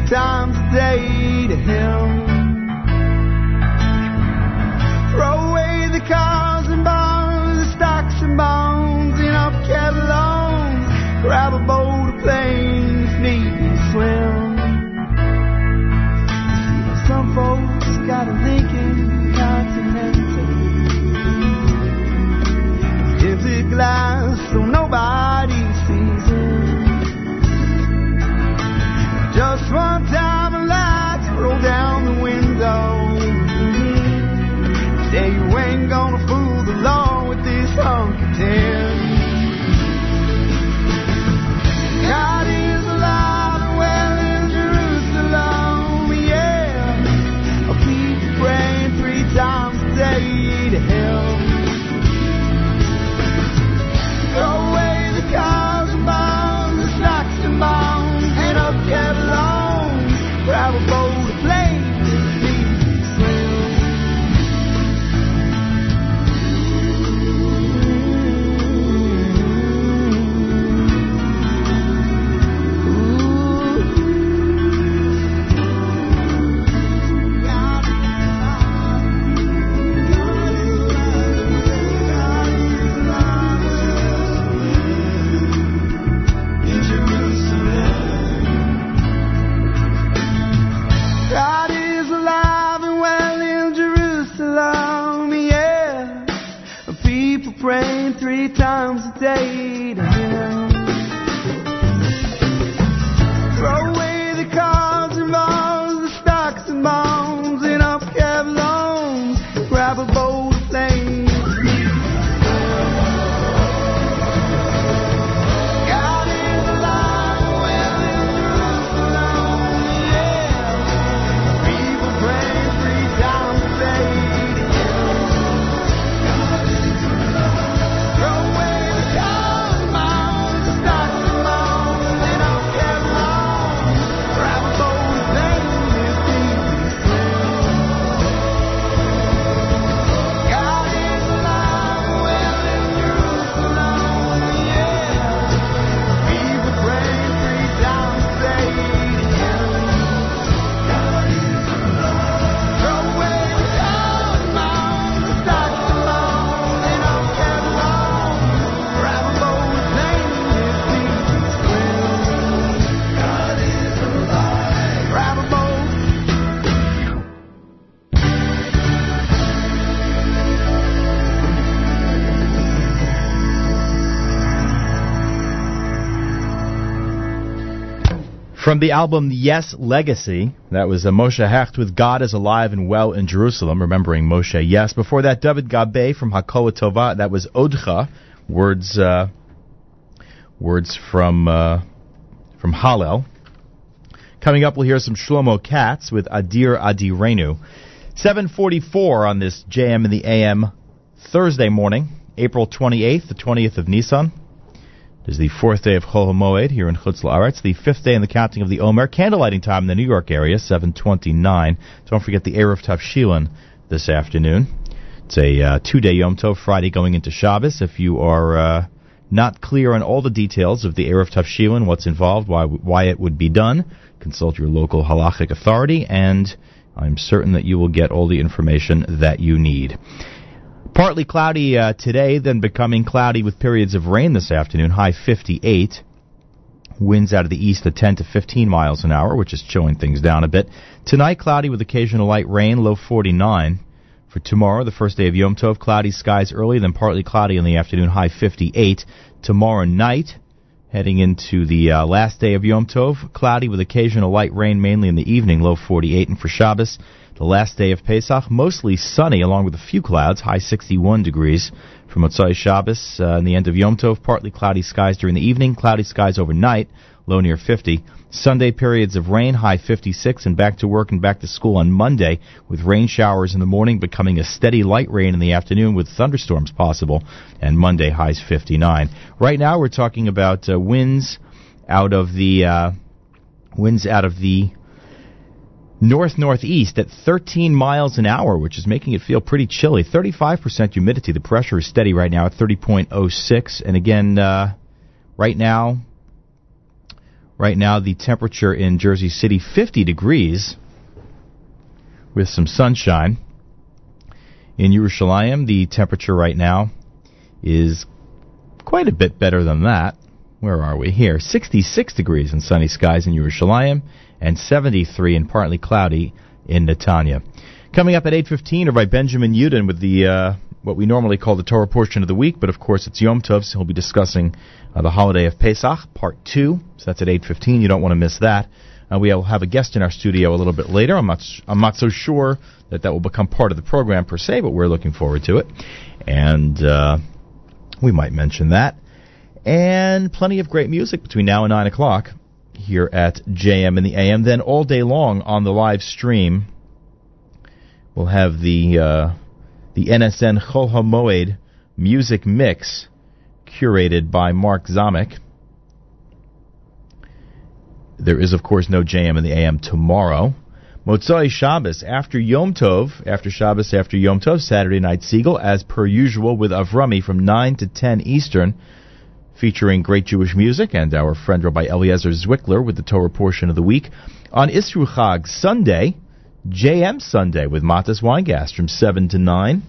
times a day to him. ain't gonna fool the law. From the album Yess Legacy, that was uh, Moshe Hecht with God is Alive and Well in Jerusalem, remembering Moshe Yess. Before that, David Gabe from Hakoa Tova, that was Odcha, words uh, words from uh, from Hallel. Coming up, we'll hear some Shlomo Katz with Adir Adirenu. 744 on this JM in the AM Thursday morning, April 28th, the 20th of Nissan is the fourth day of Chol HaMoed here in Chutz La'aretz, the fifth day in the counting of the Omer. Candlelighting time in the New York area, 729. Don't forget the Eruv Tavshilin this afternoon. It's a uh, two-day Yom Tov, Friday going into Shabbos. If you are uh, not clear on all the details of the Eruv Tavshilin, what's involved, why, why it would be done, consult your local halachic authority, and I'm certain that you will get all the information that you need. Partly cloudy uh, today, then becoming cloudy with periods of rain this afternoon, high 58. Winds out of the east at 10 to 15 miles an hour, which is chilling things down a bit. Tonight, cloudy with occasional light rain, low 49. For tomorrow, the first day of Yom Tov, cloudy skies early, then partly cloudy in the afternoon, high 58. Tomorrow night, heading into the uh, last day of Yom Tov, cloudy with occasional light rain, mainly in the evening, low 48. And for Shabbos, the last day of Pesach, mostly sunny, along with a few clouds, high 61 degrees. From Motzai Shabbos, uh, and the end of Yom Tov, partly cloudy skies during the evening, cloudy skies overnight, low near 50. Sunday periods of rain, high 56, and back to work and back to school on Monday, with rain showers in the morning becoming a steady light rain in the afternoon with thunderstorms possible, and Monday highs 59. Right now we're talking about uh, winds out of the uh, winds out of the north northeast at 13 miles an hour, which is making it feel pretty chilly. 35% humidity. The pressure is steady right now at 30.06. And again, uh, right now, right now the temperature in Jersey City 50 degrees with some sunshine. In Yerushalayim, the temperature right now is quite a bit better than that. Where are we here? 66 degrees and sunny skies in Yerushalayim and 73 and partly cloudy in Netanya. Coming up at 8:15, Rabbi Benjamin Yudin with the uh, what we normally call the Torah portion of the week, but of course it's Yom Tov, so he'll be discussing uh, the holiday of Pesach, part two. So that's at 8:15. You don't want to miss that. Uh, we will have a guest in our studio a little bit later. I'm not I'm not so sure that that will become part of the program per se, but we're looking forward to it, and uh, we might mention that. And plenty of great music between now and nine o'clock here at JM in the AM. Then all day long on the live stream, we'll have the uh, the NSN Chol HaMoed music mix curated by Mark Zamek. There is, of course, no JM in the AM tomorrow. Motzai Shabbos after Yom Tov, after Shabbos after Yom Tov, Saturday Night Segal, as per usual with Avrami from 9 to 10 Eastern featuring great Jewish music and our friend Rabbi Eliezer Zwickler with the Torah portion of the week. On Isru Chag Sunday, JM Sunday with Matas Weingast from 7 to 9.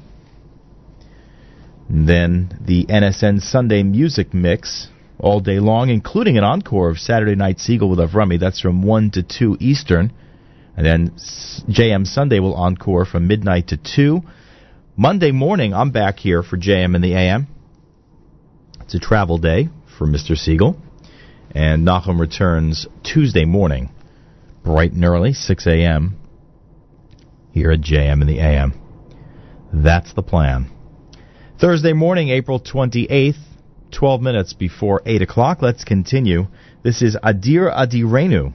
And then the NSN Sunday Music Mix all day long, including an encore of Saturday Night Segal with Avrami. That's from 1 to 2 Eastern. And then JM Sunday will encore from midnight to 2. Monday morning, I'm back here for JM in the AM. It's a travel day for Mr. Segal. And Nachum returns Tuesday morning, bright and early, 6 a.m., here at JM in the AM. That's the plan. Thursday morning, April 28th, 12 minutes before 8 o'clock. Let's continue. This is Adir Adirenu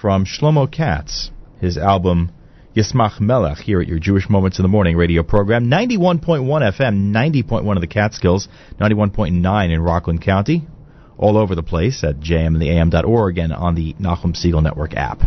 from Shlomo Katz, his album Yismach Melech here at your Jewish Moments in the Morning radio program. 91.1 FM, 90.1 of the Catskills, 91.9 in Rockland County, all over the place at jmintheam.org and on the Nachum Segal Network app.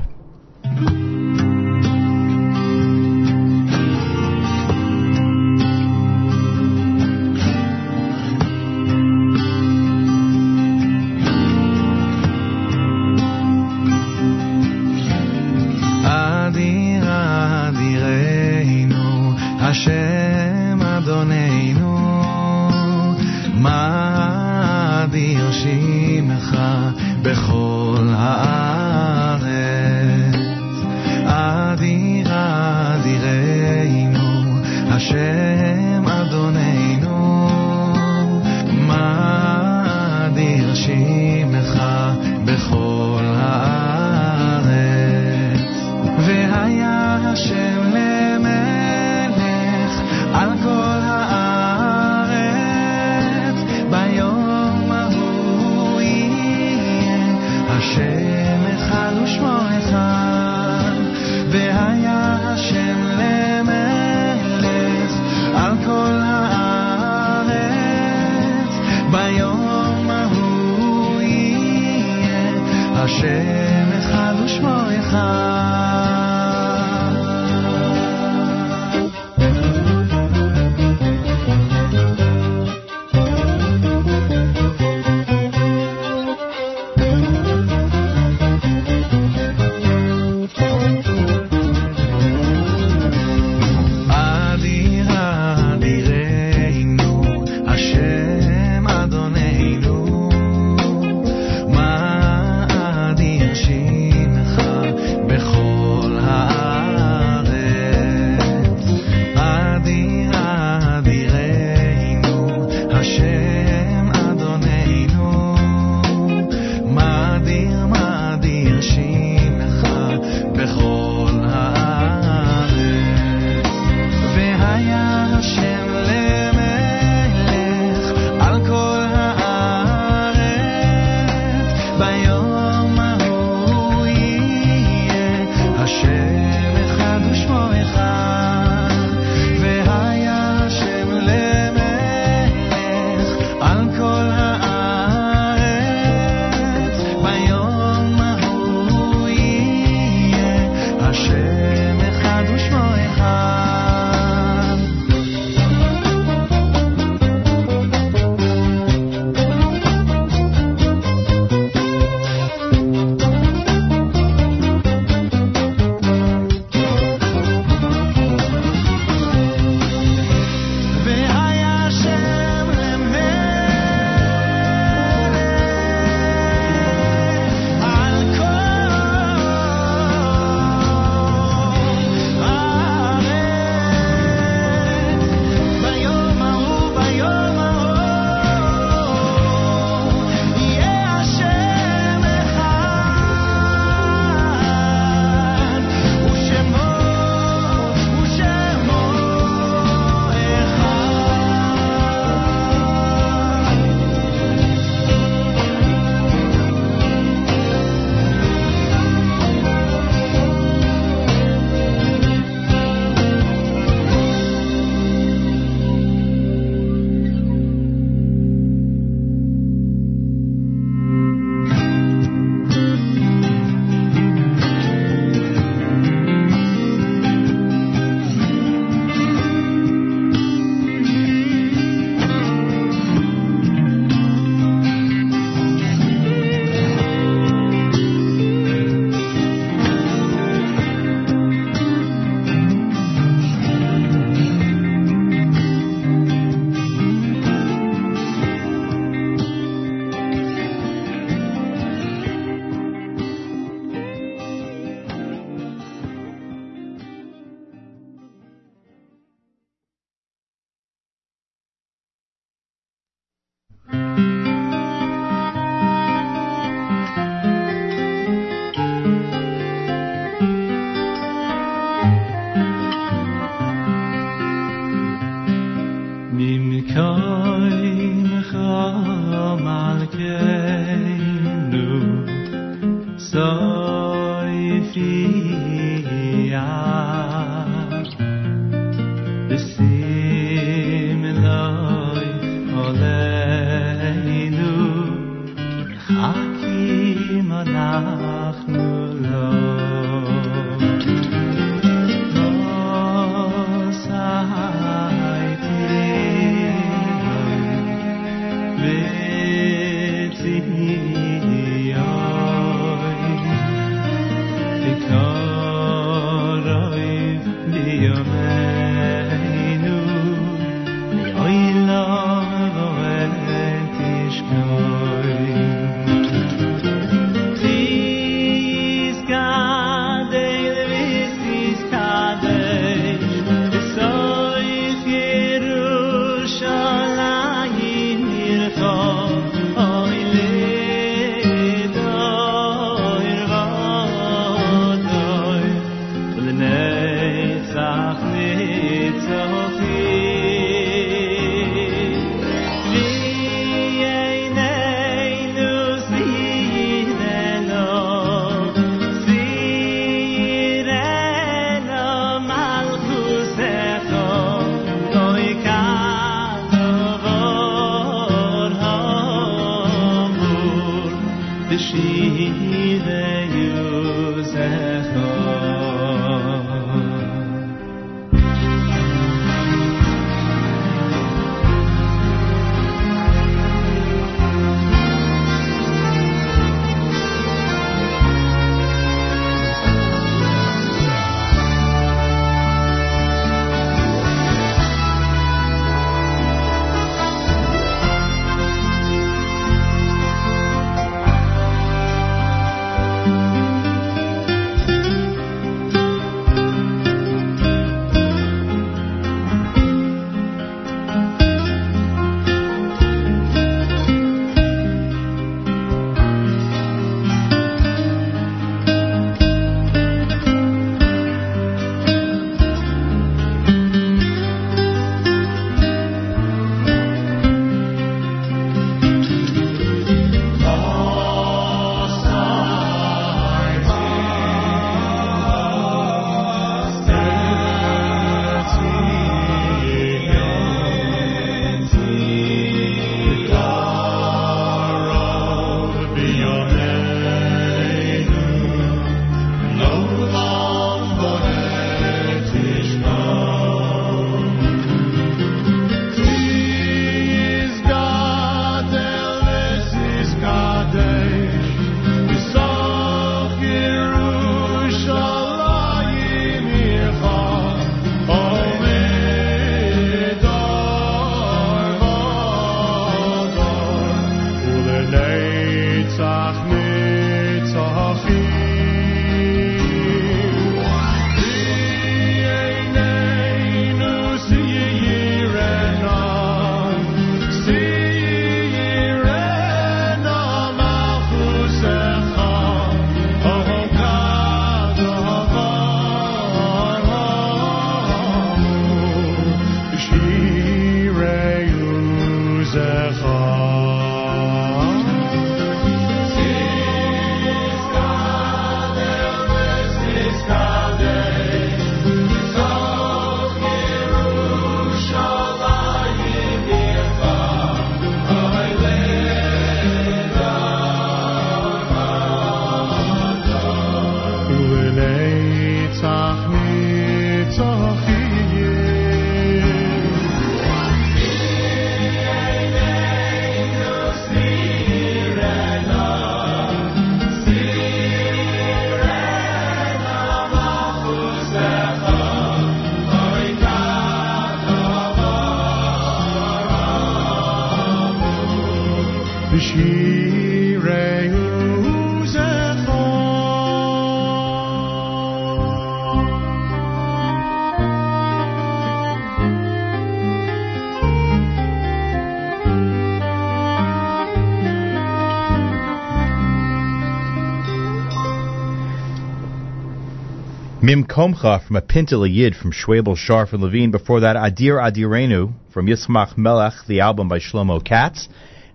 Mim Komcha from a Pintel Yid from Schwabel, Sharf, and Levine. Before that, Adir Adirenu from Yismach Melech, the album by Shlomo Katz.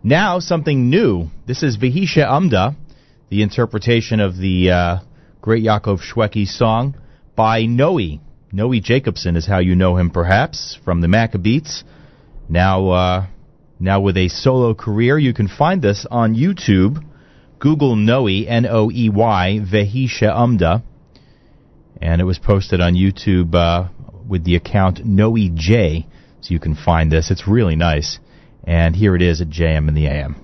Now, something new. This is Vehisha Amda, the interpretation of the uh, great Yaakov Shwekey song by Noey. Noey Jacobson is how you know him, perhaps, from the Maccabeats. Now, uh, now with a solo career, you can find this on YouTube. Google Noey, N-O-E-Y, Vehisha Amda and it was posted on YouTube uh, with the account NoeJ, so you can find this. It's really nice. And here it is at JM in the AM.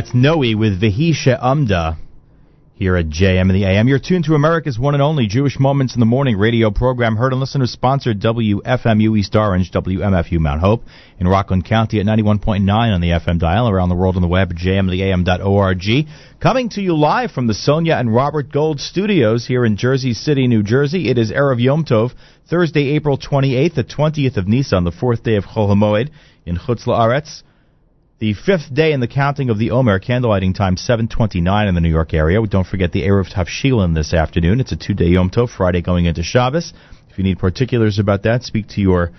That's Noey with Vehisha Umda here at JM the AM. You're tuned to America's one and only Jewish Moments in the Morning radio program, heard and listener sponsored WFMU East Orange, WMFU Mount Hope in Rockland County at 91.9 on the FM dial, around the world on the web at jmtheam.org. Coming to you live from the Sonia and Robert Gold studios here in Jersey City, New Jersey. It is Erev Yom Tov, Thursday, April 28th, the 20th of Nisan, the fourth day of Chol HaMoed in Chutz La'aretz. The fifth day in the counting of the Omer, candlelighting time 7:29 in the New York area. Don't forget the Eruv Tavshilin this afternoon. It's a two-day Yom Tov, Friday going into Shabbos. If you need particulars about that, speak to your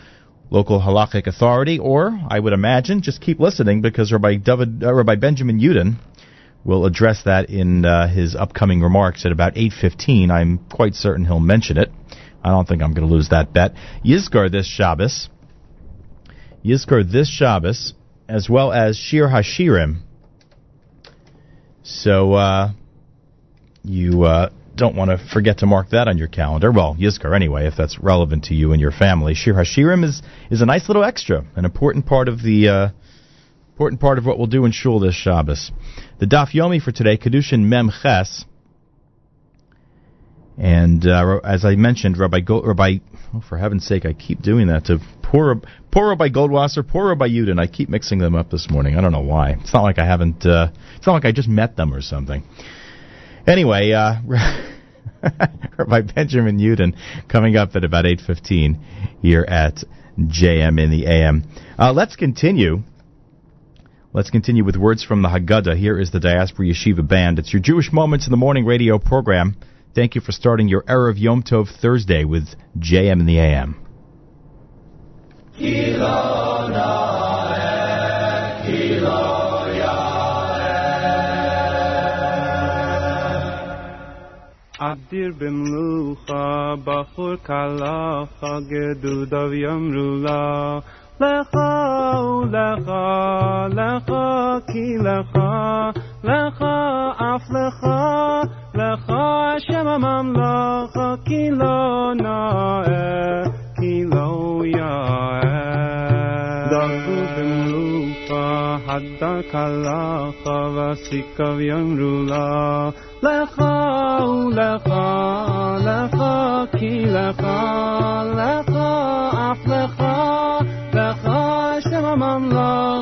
local halachic authority, or I would imagine just keep listening because Rabbi David, uh, Rabbi Benjamin Yudin will address that in uh, his upcoming remarks at about 8:15. I'm quite certain he'll mention it. I don't think I'm going to lose that bet. Yizkor this Shabbos. Yizkor this Shabbos as well as Shir Hashirim. So uh, you uh, don't want to forget to mark that on your calendar. Well, Yizkor anyway, if that's relevant to you and your family. Shir Hashirim is is a nice little extra, an important part of the uh, important part of what we'll do in Shul this Shabbos. The Daf Yomi for today, Kiddushin Mem Ches. And uh, as I mentioned, Rabbi Go- Rabbi, oh, for heaven's sake, I keep doing that to poor poor Rabbi Goldwasser, poor Rabbi Yudin. I keep mixing them up this morning. I don't know why. It's not like I haven't. Uh, it's not like I just met them or something. Anyway, uh, Rabbi Benjamin Yudin coming up at about eight fifteen here at JM in the AM. Uh, let's continue. Let's continue with words from the Haggadah. Here is the Diaspora Yeshiva Band. It's your Jewish Moments in the Morning radio program. Thank you for starting your era of Yom Tov Thursday with JM in the AM. אדיר במלוכה, בחור קלה, יאמרו לה, לך ולך, לך כי לך, לך אף לך לך שם הממלכה כי לא נאה כי לא יאה דרכו במרופה חדה קלחה וסיכיו יאמרו לה לך ולך לך כי לך לך אף לך לך שם הממלכה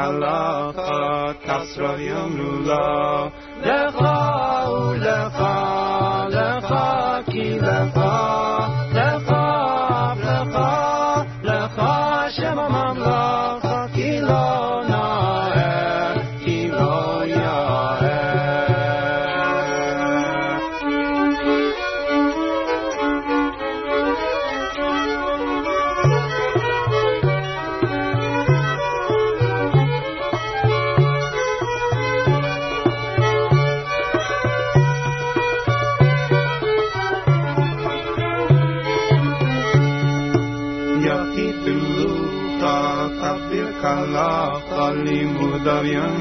Malacha Tasra Yomru Lo Lecha Ulecha Lecha Ki Lecha avión.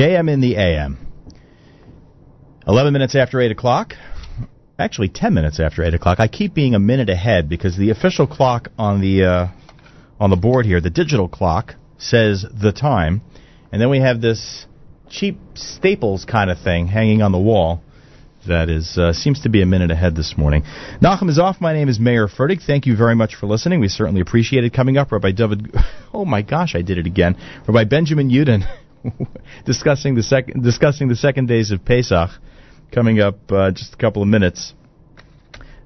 JM in the AM. 11 minutes after 8 o'clock. Actually, 10 minutes after 8 o'clock. I keep being a minute ahead because the official clock on the, uh, on the board here, the digital clock, says the time. And then we have this cheap Staples kind of thing hanging on the wall that is uh, seems to be a minute ahead this morning. Nachum is off. My name is Mayer Fertig. Thank you very much for listening. We certainly appreciate it. Coming up, Rabbi David. Oh my gosh, I did it again. Rabbi Benjamin Yudin discussing the second discussing the second days of Pesach. Coming up uh, just a couple of minutes.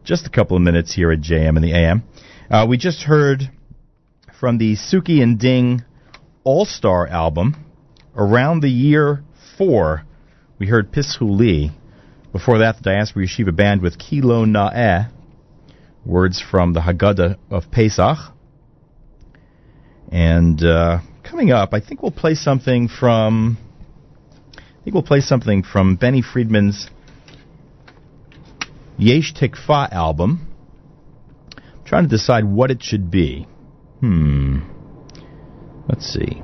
Just a couple of minutes here at JM and the AM. Uh, we just heard from the Suki and Ding All Star album. Around the year four, we heard Pishuli. Before that, the Diaspora Yeshiva Band with Kilo Na'eh, words from the Haggadah of Pesach. And uh, coming up, I think we'll play something from. I think we'll play something from Benny Friedman's Yesh Tikva album. I'm trying to decide what it should be. Hmm. Let's see.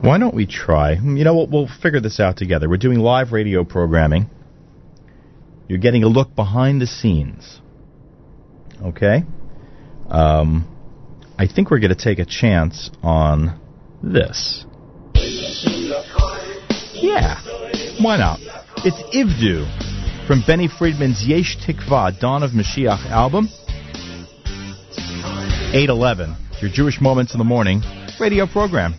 Why don't we try? You know what? We'll figure this out together. We're doing live radio programming. You're getting a look behind the scenes. Okay? Um, I think we're going to take a chance on this. Yeah. Why not? It's Ivdu from Benny Friedman's Yesh Tikva, Dawn of Mashiach album. 811, your Jewish Moments in the Morning radio program.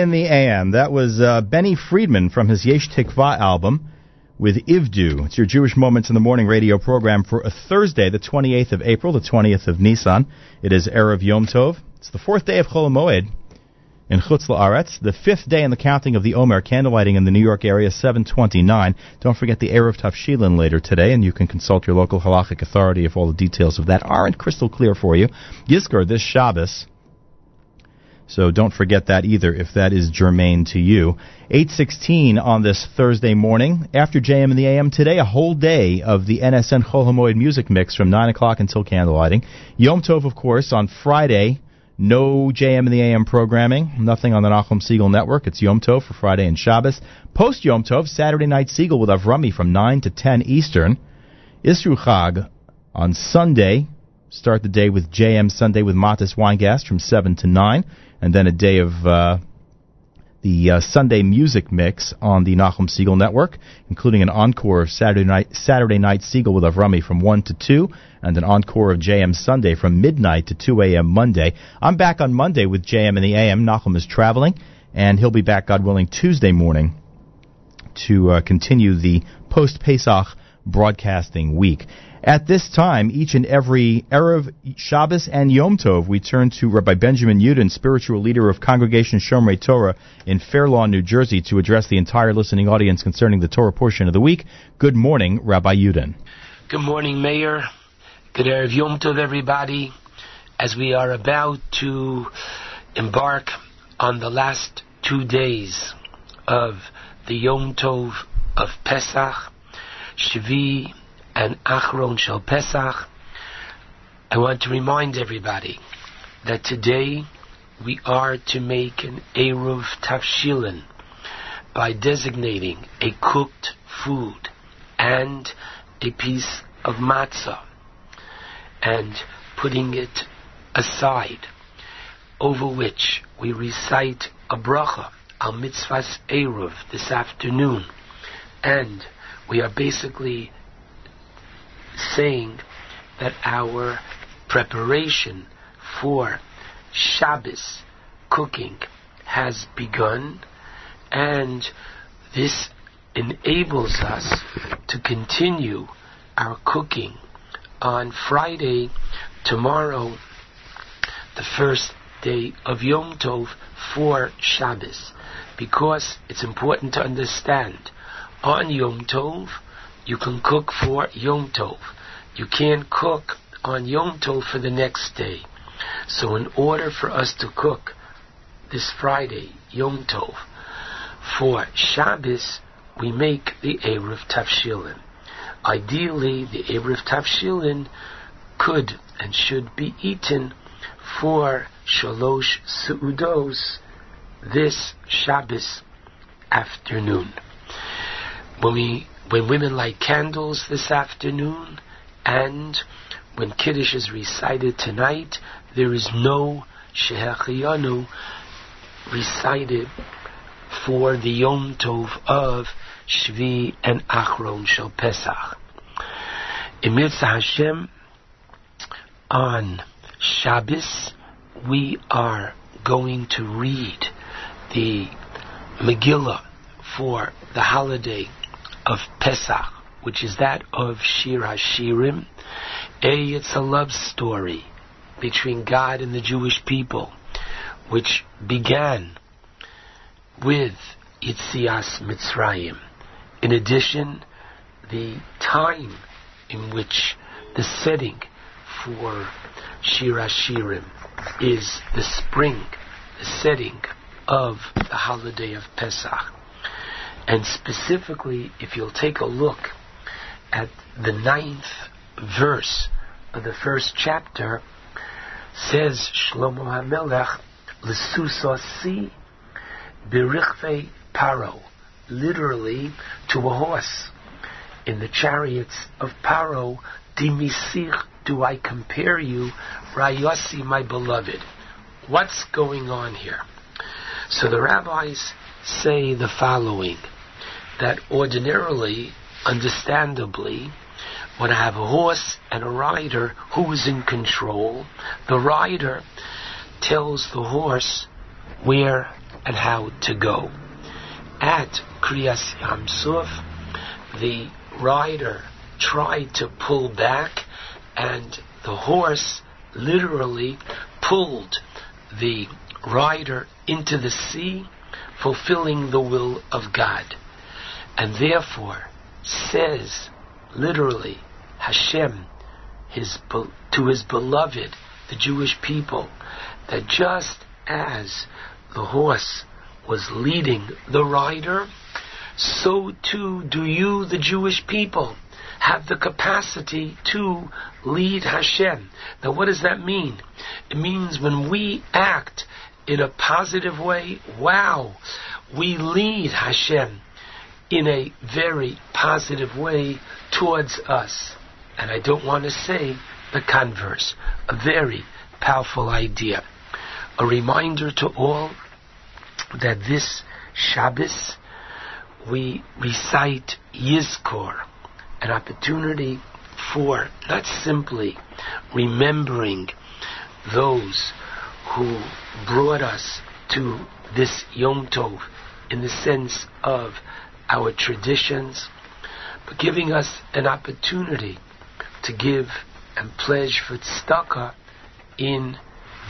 In the AM. That was uh, Benny Friedman from his Yesh Tikva album with Ivdu. It's your Jewish Moments in the Morning radio program for a Thursday, the 28th of April, the 20th of Nisan. It is Erev Yom Tov. It's the fourth day of Chol Moed in Chutz La'aretz, the fifth day in the counting of the Omer candlelighting in the New York area, 729. Don't forget the Eruv Tavshilin later today, and you can consult your local halachic authority if all the details of that aren't crystal clear for you. Yizkor, this Shabbos, so don't forget that either if that is germane to you. 816 on this Thursday morning. After JM and the AM today, a whole day of the NSN Chol Hamoed music mix from 9 o'clock until candlelighting. Yom Tov, of course, on Friday. No JM and the AM programming. Nothing on the Nachum Segal Network. It's Yom Tov for Friday and Shabbos. Post Yom Tov, Saturday Night Segal with Avrami from 9 to 10 Eastern. Isru Chag on Sunday. Start the day with JM Sunday with Matis Weingast from 7 to 9 and then a day of uh, the uh, Sunday music mix on the Nachum Segal Network, including an encore of Saturday night Saturday night Segal with Avrami from one to two, and an encore of JM Sunday from midnight to two a.m. Monday. I'm back on Monday with JM in the AM. Nachum is traveling, and he'll be back, God willing, Tuesday morning to uh, continue the post Pesach broadcasting week. At this time, each and every Erev Shabbos and Yom Tov, we turn to Rabbi Benjamin Yudin, spiritual leader of Congregation Shomrei Torah in Fair Lawn, New Jersey, to address the entire listening audience concerning the Torah portion of the week. Good morning, Rabbi Yudin. Good morning, Mayer. Good Erev Yom Tov, everybody. As we are about to embark on the last two days of the Yom Tov of Pesach, Shvi and Achron Shel Pesach, I want to remind everybody that today we are to make an Eruv Tavshilin by designating a cooked food and a piece of matzah and putting it aside, over which we recite a bracha al mitzvahs Eruv this afternoon, and we are basically saying that our preparation for Shabbos cooking has begun, and this enables us to continue our cooking on Friday, tomorrow, the first day of Yom Tov for Shabbos, because it's important to understand on Yom Tov you can cook for Yom Tov. You can't cook on Yom Tov for the next day. So, in order for us to cook this Friday, Yom Tov, for Shabbos, we make the Eruv Tavshilin. Ideally, the Eruv Tavshilin could and should be eaten for Shalosh Su'udos this Shabbos afternoon. When we when women light candles this afternoon and when Kiddush is recited tonight, there is no Shehechiyanu recited for the Yom Tov of Shvi and Achron Shel Pesach. In Hashem, on Shabbos, we are going to read the Megillah for the holiday of Pesach, which is that of Shir Hashirim. A, it's a love story between God and the Jewish people, which began with Yitzias Mitzrayim. In addition, the time in which the setting for Shir Hashirim is the spring, the setting of the holiday of Pesach. And specifically, if you'll take a look at the ninth verse of the first chapter, says Shlomo HaMelech, L'susasi birichve paro, literally to a horse. In the chariots of Paro, dimisich do I compare you, Rayosi, my beloved. What's going on here? So the rabbis say the following that ordinarily, understandably, when I have a horse and a rider who is in control, the rider tells the horse where and how to go. At Kriyas Yamsuf, the rider tried to pull back, and the horse literally pulled the rider into the sea, fulfilling the will of God. And therefore, says literally Hashem his, to his beloved, the Jewish people, that just as the horse was leading the rider, so too do you, the Jewish people, have the capacity to lead Hashem. Now, what does that mean? It means when we act in a positive way, wow, we lead Hashem in a very positive way towards us. And I don't want to say the converse. A very powerful idea. A reminder to all that this Shabbos we recite Yizkor, an opportunity for not simply remembering those who brought us to this Yom Tov in the sense of our traditions, but giving us an opportunity to give and pledge for tzedakah in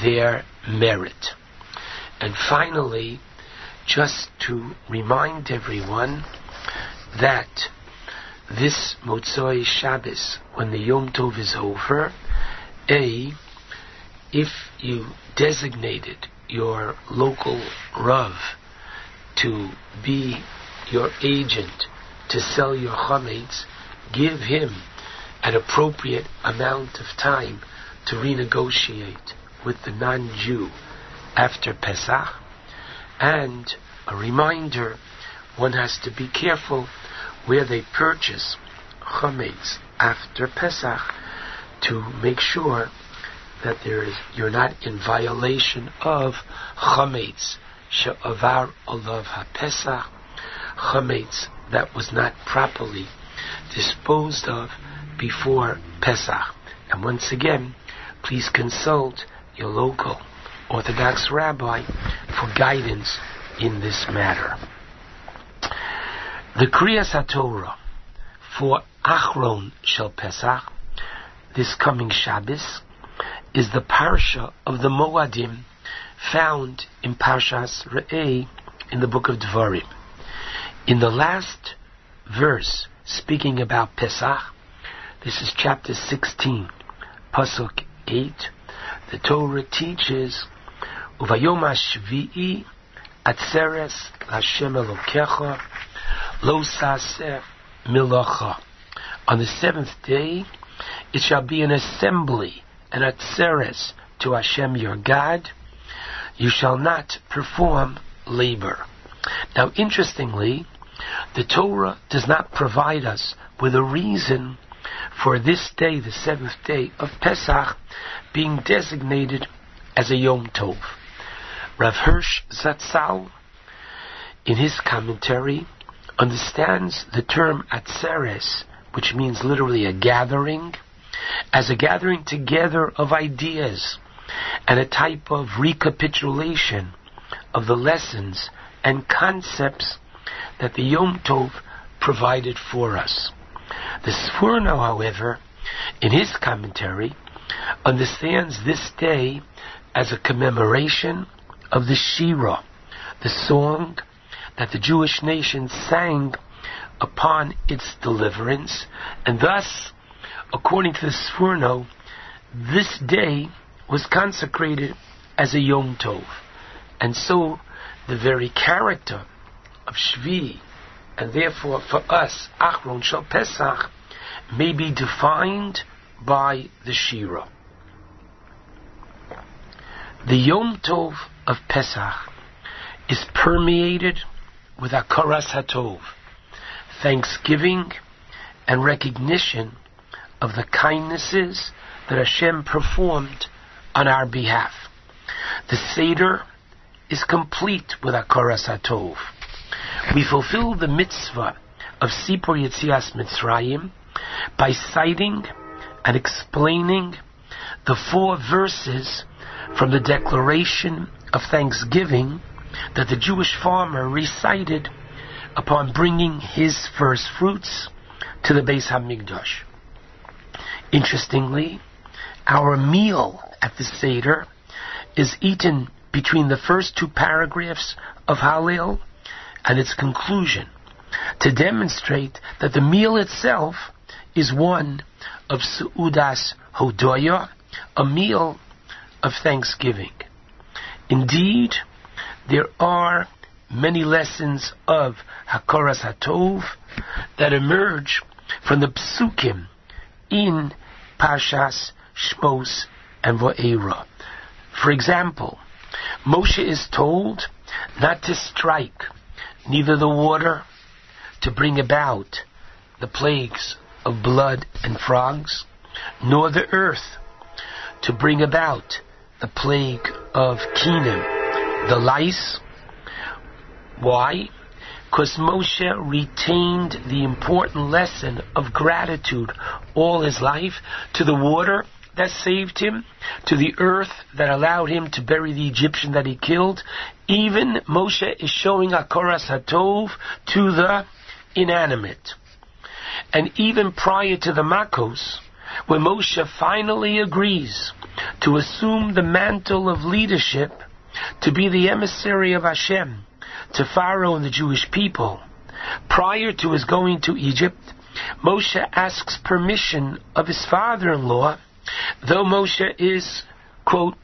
their merit. And finally, just to remind everyone that this Motzoi Shabbos, when the Yom Tov is over, A, if you designated your local Rav to be your agent to sell your chametz, give him an appropriate amount of time to renegotiate with the non-Jew after Pesach. And a reminder, one has to be careful where they purchase chametz after Pesach to make sure that there is you're not in violation of chametz she'avar olav haPesach chametz that was not properly disposed of before Pesach. And once again, please consult your local Orthodox rabbi for guidance in this matter. The Kriyas HaTorah for Achron Shel Pesach, this coming Shabbos, is the parsha of the Moadim found in Parshas Re'eh in the book of Devarim. In the last verse, speaking about Pesach, this is chapter 16, Pasuk 8, the Torah teaches, Uvayom HaShvi'i Atzeres Hashem Elokecha Lo Saseh. On the seventh day, it shall be an assembly, an Atzeres to Hashem your God. You shall not perform labor. Now, interestingly, the Torah does not provide us with a reason for this day, the seventh day of Pesach, being designated as a Yom Tov. Rav Hirsch Zatzal, in his commentary, understands the term Atzeres, which means literally a gathering, as a gathering together of ideas and a type of recapitulation of the lessons and concepts that the Yom Tov provided for us. The Sforno, however, in his commentary, understands this day as a commemoration of the Shira, the song that the Jewish nation sang upon its deliverance, and thus, according to the Sforno, this day was consecrated as a Yom Tov. And so, the very character of Shvi, and therefore for us, Achron Shal Pesach, may be defined by the Shira. The Yom Tov of Pesach is permeated with Akaras Hatov, thanksgiving and recognition of the kindnesses that Hashem performed on our behalf. The Seder is complete with Akaras Hatov. We fulfill the mitzvah of Sipur Yetzias Mitzrayim by citing and explaining the four verses from the Declaration of Thanksgiving that the Jewish farmer recited upon bringing his first fruits to the Beis Hamikdash. Interestingly, our meal at the Seder is eaten between the first two paragraphs of Hallel and its conclusion to demonstrate that the meal itself is one of Su'udas Hodoya, a meal of thanksgiving. Indeed, there are many lessons of Hakoras Hatov that emerge from the psukim in Pashas, Shmos, and Vo'era. For example, Moshe is told not to strike neither the water to bring about the plagues of blood and frogs, nor the earth to bring about the plague of Kinim, the lice. Why? Because Moshe retained the important lesson of gratitude all his life to the water that saved him, to the earth that allowed him to bury the Egyptian that he killed. Even Moshe is showing Hakoras Hatov to the inanimate. And even prior to the Makos, when Moshe finally agrees to assume the mantle of leadership, to be the emissary of Hashem to Pharaoh and the Jewish people, prior to his going to Egypt, Moshe asks permission of his father-in-law, though Moshe is, quote,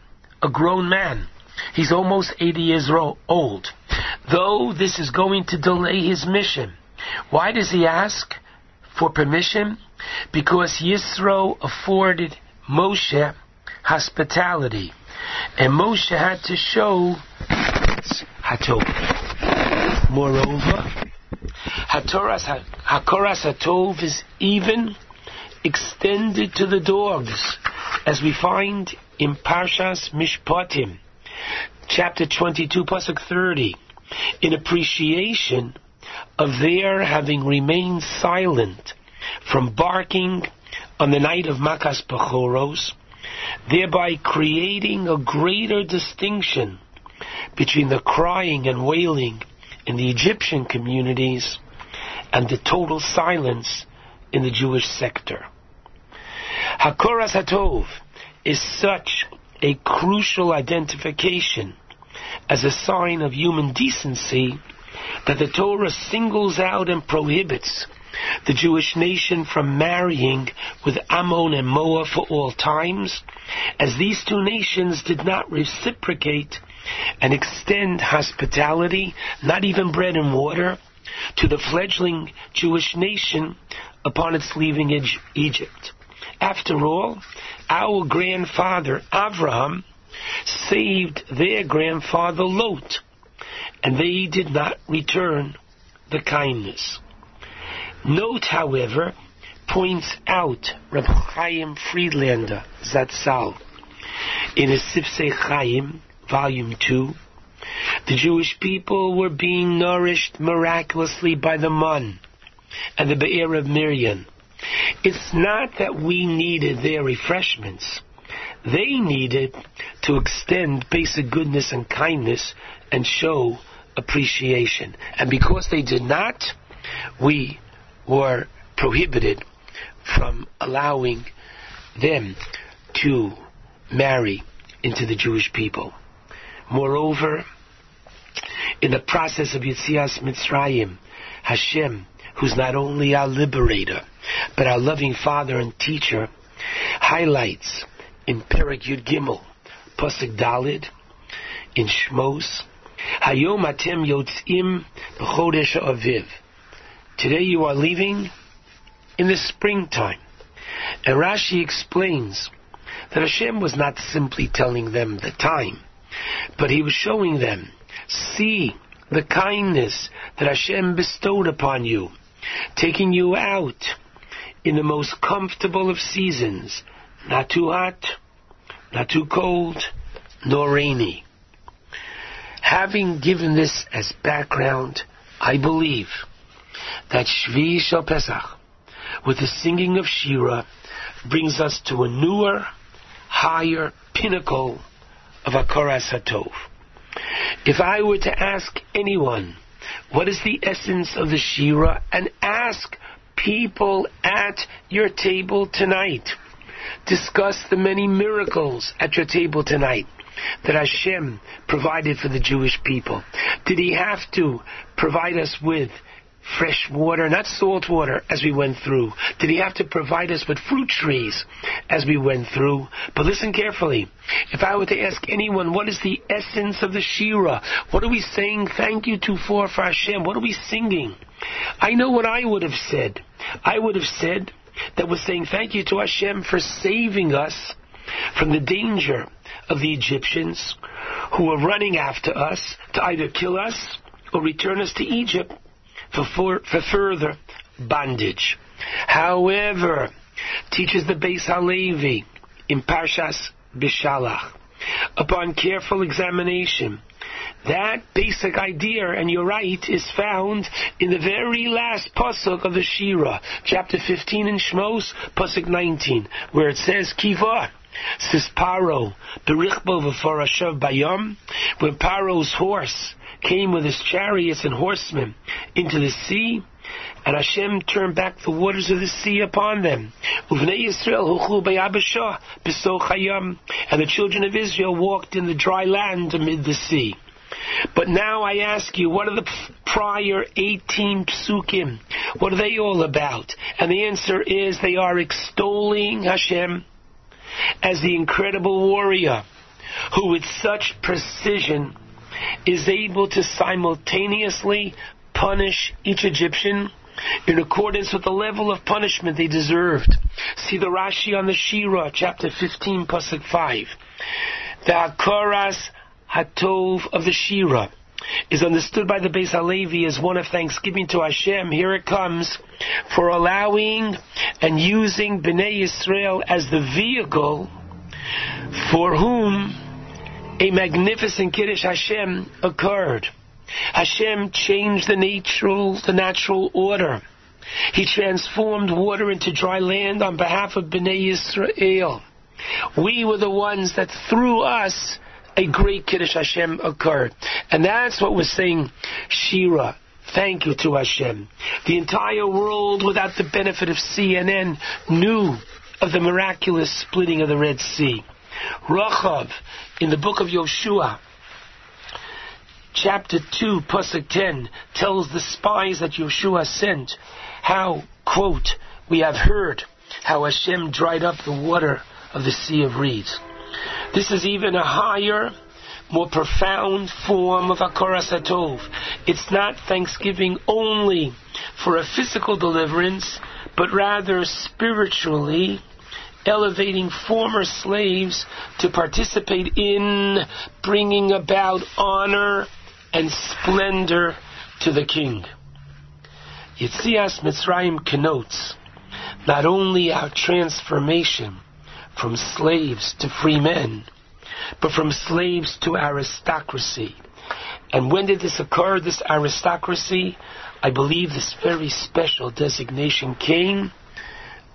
a grown man. He's almost 80 years old. Though this is going to delay his mission. Why does he ask for permission? Because Yisro afforded Moshe hospitality. And Moshe had to show Hatov. Moreover, Hatoras, Hakoras Hatov is even extended to the dogs, as we find in Parshas Mishpatim, chapter 22, pasuk 30, in appreciation of their having remained silent from barking on the night of Makas Pachoros, thereby creating a greater distinction between the crying and wailing in the Egyptian communities and the total silence in the Jewish sector. Hakoras Hatov is such a crucial identification as a sign of human decency that the Torah singles out and prohibits the Jewish nation from marrying with Ammon and Moab for all times, as these two nations did not reciprocate and extend hospitality, not even bread and water, to the fledgling Jewish nation upon its leaving Egypt. After all, our grandfather Abraham saved their grandfather Lot, and they did not return the kindness. Note, however, points out Rabbi Chaim Friedlander Zatzal in his Sifsei Chaim, Volume 2, the Jewish people were being nourished miraculously by the Mun and the Be'er of Miriam. It's not that we needed their refreshments. They needed to extend basic goodness and kindness and show appreciation. And because they did not, we were prohibited from allowing them to marry into the Jewish people. Moreover, in the process of Yitzias Mitzrayim, Hashem, who's not only our liberator, but our loving father and teacher, highlights in Perak Yud Gimel, Pasuk Dalid, in Shmos, Hayom Atem Yotzim B'Chodesh Aviv. Today you are leaving in the springtime. And Rashi explains that Hashem was not simply telling them the time, but he was showing them, see the kindness that Hashem bestowed upon you, taking you out in the most comfortable of seasons, not too hot, not too cold, nor rainy. Having given this as background, I believe that Shvi Shel Pesach, with the singing of Shira, brings us to a newer, higher pinnacle of Hakoras Hatov. If I were to ask anyone, what is the essence of the Shira, and ask people at your table tonight, discuss the many miracles at your table tonight that Hashem provided for the Jewish people. Did He have to provide us with fresh water, not salt water, as we went through? Did He have to provide us with fruit trees as we went through? But listen carefully. If I were to ask anyone, what is the essence of the Shira? What are we saying thank you to for, for Hashem? What are we singing? I know what I would have said. I would have said that we're saying thank you to Hashem for saving us from the danger of the Egyptians who were running after us to either kill us or return us to Egypt for, for, further bondage. However, teaches the Beis Halevi in Parshas Bishalach, upon careful examination, that basic idea, and you're right, is found in the very last pasuk of the Shira, chapter 15 in Shmos, pasuk 19, where it says, Kiva, says Paro, Berichbo v'forashav bayom, when Paro's horse came with his chariots and horsemen into the sea, and Hashem turned back the waters of the sea upon them. And the children of Israel walked in the dry land amid the sea. But now I ask you, what are the prior 18 psukim? What are they all about? And the answer is they are extolling Hashem as the incredible warrior who with such precision is able to simultaneously punish each Egyptian in accordance with the level of punishment they deserved. See the Rashi on the Shira, chapter 15, pasuk 5. The Hakoras Hatov of the Shira is understood by the Beis Halevi as one of thanksgiving to Hashem. Here it comes for allowing and using Bnei Yisrael as the vehicle for whom a magnificent Kiddush Hashem occurred. Hashem changed the natural, the natural order. He transformed water into dry land on behalf of Bnei Yisrael. We were the ones that through us a great Kiddush Hashem occurred. And that's what we're saying, Shira. Thank you to Hashem. The entire world, without the benefit of CNN, knew of the miraculous splitting of the Red Sea. Rachav, in the book of Yoshua, chapter 2, Pasuk 10, tells the spies that Yoshua sent how, quote, we have heard how Hashem dried up the water of the Sea of Reeds. This is even a higher, more profound form of Hakoras Hatov. It's not thanksgiving only for a physical deliverance, but rather spiritually elevating former slaves to participate in bringing about honor and splendor to the king. Yitzias Mitzrayim connotes not only our transformation from slaves to free men, but from slaves to aristocracy. And when did this occur, this aristocracy? I believe this very special designation came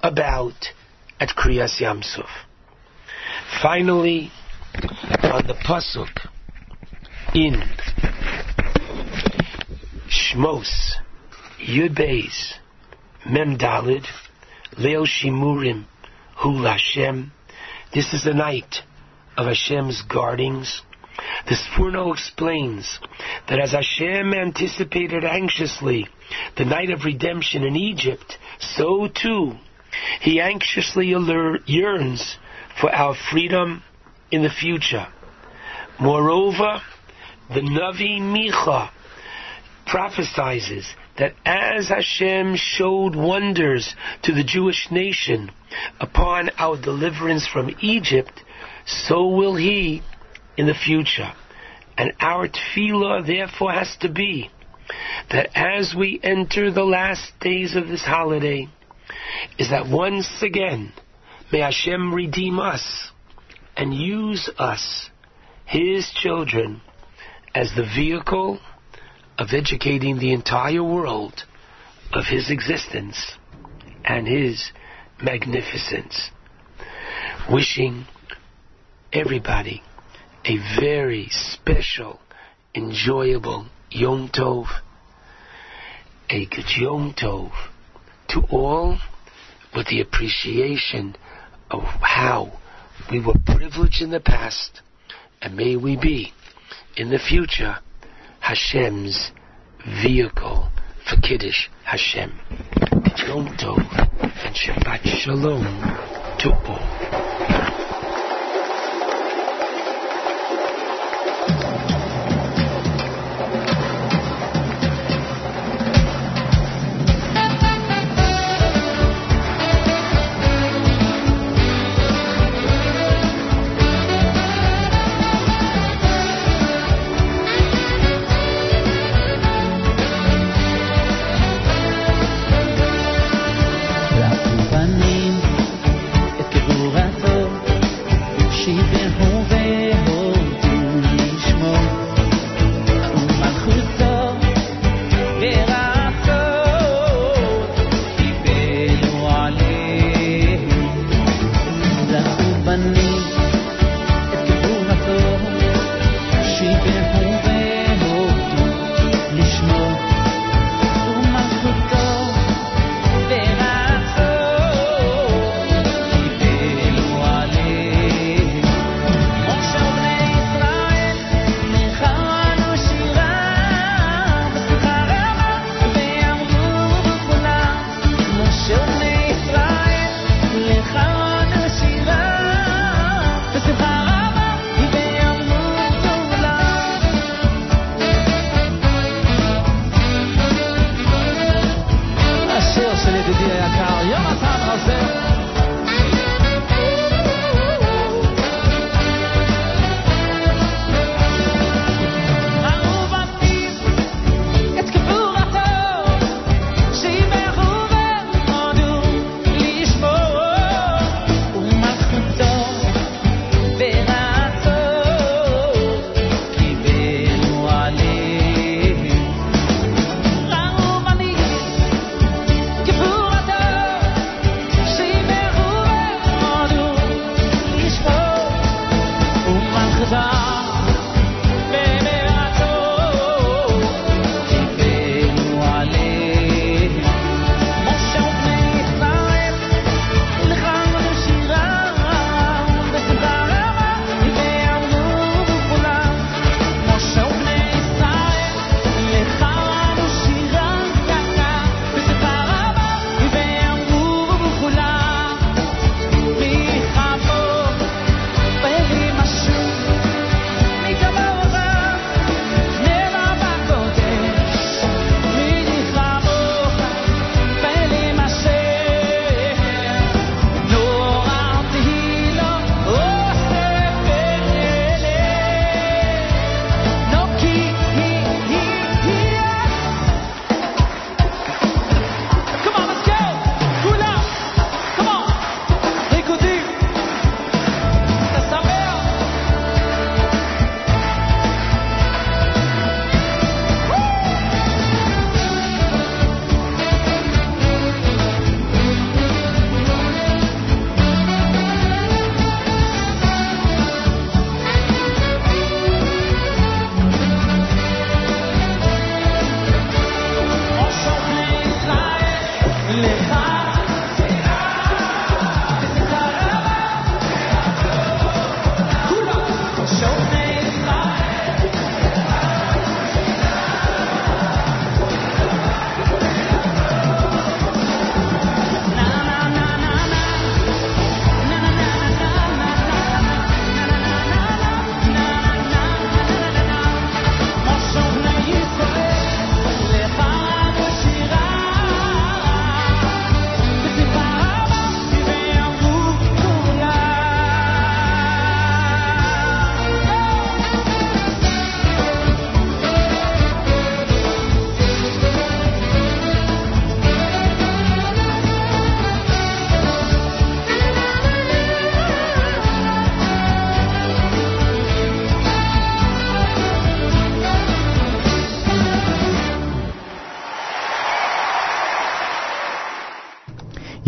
about at Kriyas Yamsuf. Finally, on the Pasuk in Shmos, Yud Beis, Mem Dalid, Leo Shimurim, Hul Hashem. This is the night of Hashem's guardings. The Sforno explains that as Hashem anticipated anxiously the night of redemption in Egypt, so too he anxiously yearns for our freedom in the future. Moreover, the Navi Micha prophesizes that as Hashem showed wonders to the Jewish nation upon our deliverance from Egypt, so will He in the future. And our tefillah therefore has to be that as we enter the last days of this holiday, is that once again, may Hashem redeem us and use us, His children, as the vehicle of educating the entire world of His existence and His magnificence. Wishing everybody a very special, enjoyable Yom Tov, a good Yom Tov to all with the appreciation of how we were privileged in the past, and may we be in the future Hashem's vehicle for Kiddush Hashem. Yom Tov and Shabbat Shalom to all.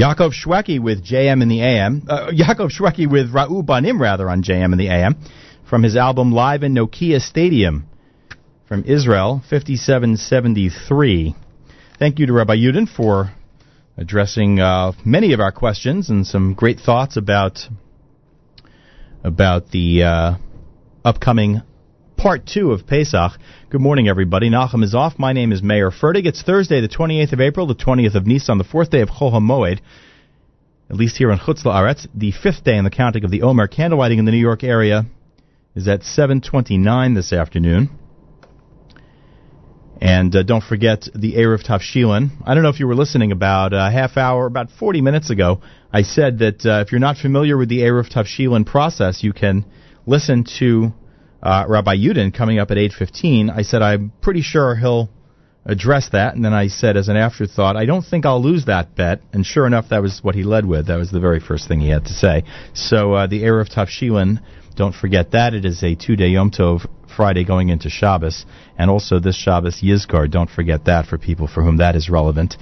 Yaakov Shwekey with JM in the AM. Uh, Yaakov Shwekey with Raul Banim, rather, on JM in the AM from his album Live in Nokia Stadium from Israel, 5773. Thank you to Rabbi Yudin for addressing uh, many of our questions and some great thoughts about about the uh, upcoming part two of Pesach. Good morning, everybody. Nachum is off. My name is Mayer Fertig. It's Thursday, the 28th of April, the 20th of Nisan, the fourth day of Chol HaMoed, at least here in Chutz La'aretz, the fifth day in the counting of the Omer. Candlelighting in the New York area is at 7:29 this afternoon. And uh, don't forget the Eruv Tavshilin. I don't know if you were listening about a half hour, about 40 minutes ago. I said that uh, if you're not familiar with the Eruv Tavshilin process, you can listen to uh, Rabbi Yudin coming up at 8:15. I said I'm pretty sure he'll address that, and then I said as an afterthought, I don't think I'll lose that bet. And sure enough, that was what he led with. That was the very first thing he had to say. So uh, the Eruv Tavshilin, don't forget that it is a two-day Yom Tov Friday going into Shabbos, and also this Shabbos Yizkor. Don't forget that for people for whom that is relevant.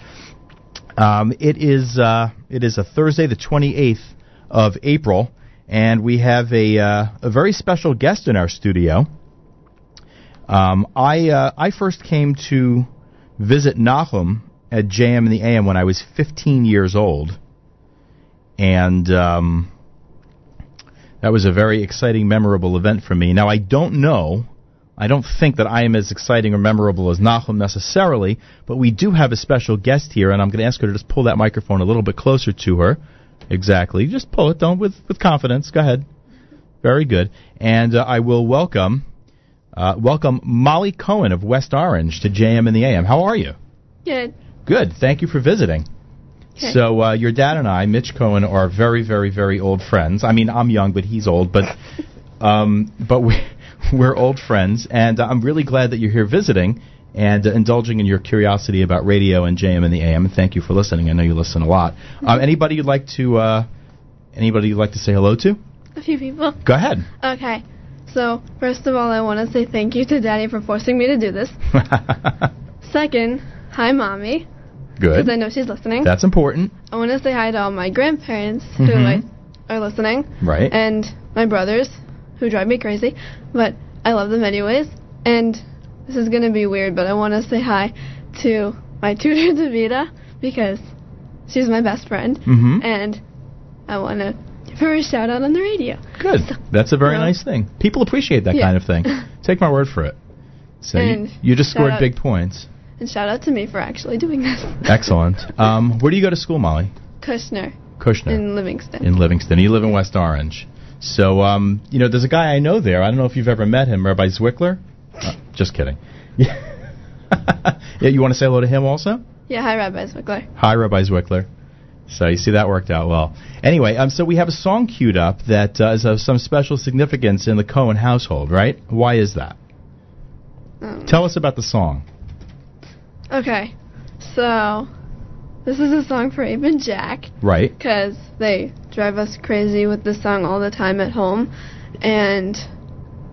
Um, it is uh, it is a Thursday, the 28th of April, and we have a uh, a very special guest in our studio. Um, I uh, I first came to visit Nachum at JM in the AM when I was 15 years old, and um, that was a very exciting, memorable event for me. Now I don't know. I don't think that I am as exciting or memorable as Nachum necessarily, but we do have a special guest here, and I'm going to ask her to just pull that microphone a little bit closer to her. Exactly. Just pull it. Don't with with confidence. Go ahead. Very good. And uh, I will welcome uh, welcome Molly Cohen of West Orange to JM in the AM. How are you? Good. Good. Thank you for visiting. Okay. So uh, your dad and I, Mitch Cohen, are very, very, very old friends. I mean, I'm young, but he's old. But um, but we we're old friends, and I'm really glad that you're here visiting and uh, indulging in your curiosity about radio and JM in the AM. And thank you for listening. I know you listen a lot. Um, anybody you'd like to uh, anybody you'd like to say hello to? A few people. Go ahead. Okay. So, first of all, I want to say thank you to Daddy for forcing me to do this. Second, hi, Mommy. Good. Because I know she's listening. That's important. I want to say hi to all my grandparents who Mhm. I, are listening. Right. And my brothers who drive me crazy. But I love them anyways. And this is going to be weird, but I want to say hi to my tutor, Davida, because she's my best friend. Mhm. And I want to give her a shout out on the radio. Good. That's a very nice thing. People appreciate that Yeah. kind of thing. Take my word for it. So you, you just scored out- big points. And shout out to me for actually doing this. Excellent. Um, where do you go to school, Molly? Kushner Kushner. in Livingston. in Livingston. You live in West Orange. So, um, you know, there's a guy I know there. I don't know if you've ever met him, Rabbi Zwickler. Uh, just kidding. yeah, you want to say hello to him also? yeah, hi, Rabbi Zwickler. Hi, Rabbi Zwickler. So you see that worked out well. Anyway, um, so we have a song queued up that uh, is of some special significance in the Cohen household, right? Why is that? Um, Tell us about the song. Okay, so this is a song for Abe and Jack Right. because they drive us crazy with this song all the time at home, and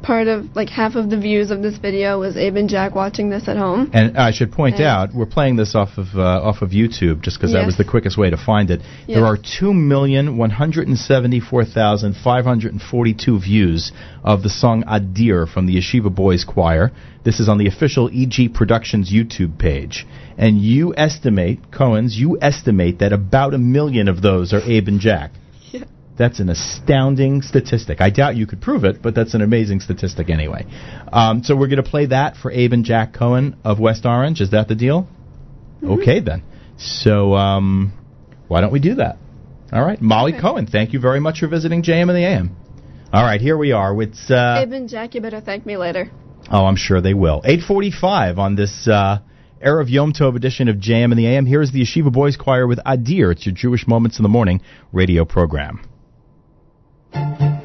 part of like half of the views of this video was Abe and Jack watching this at home. And I should point And- out, we're playing this off of uh, off of YouTube just because that was the quickest way to find it. There Yes. are two million one hundred and seventy four thousand five hundred and forty two views of the song Adir from the Yeshiva Boys Choir. This is on the official EG Productions YouTube page, and you estimate Cohen's. You estimate that about a million of those are Abe and Jack. That's an astounding statistic. I doubt you could prove it, but that's an amazing statistic anyway. Um, so we're going to play that for Abe and Jack Cohen of West Orange. Is that the deal? Okay, then. So um, why don't we do that? All right. Molly Cohen, thank you very much for visiting JM and the AM. All right, here we are. It's uh, Abe and Jack, you better thank me later. oh, I'm sure they will. 8:45 on this uh, Erev Yom Tov edition of JM and the AM. Here is the Yeshiva Boys Choir with Adir. It's your Jewish Moments in the Morning radio program. Hashem,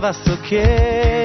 باشه که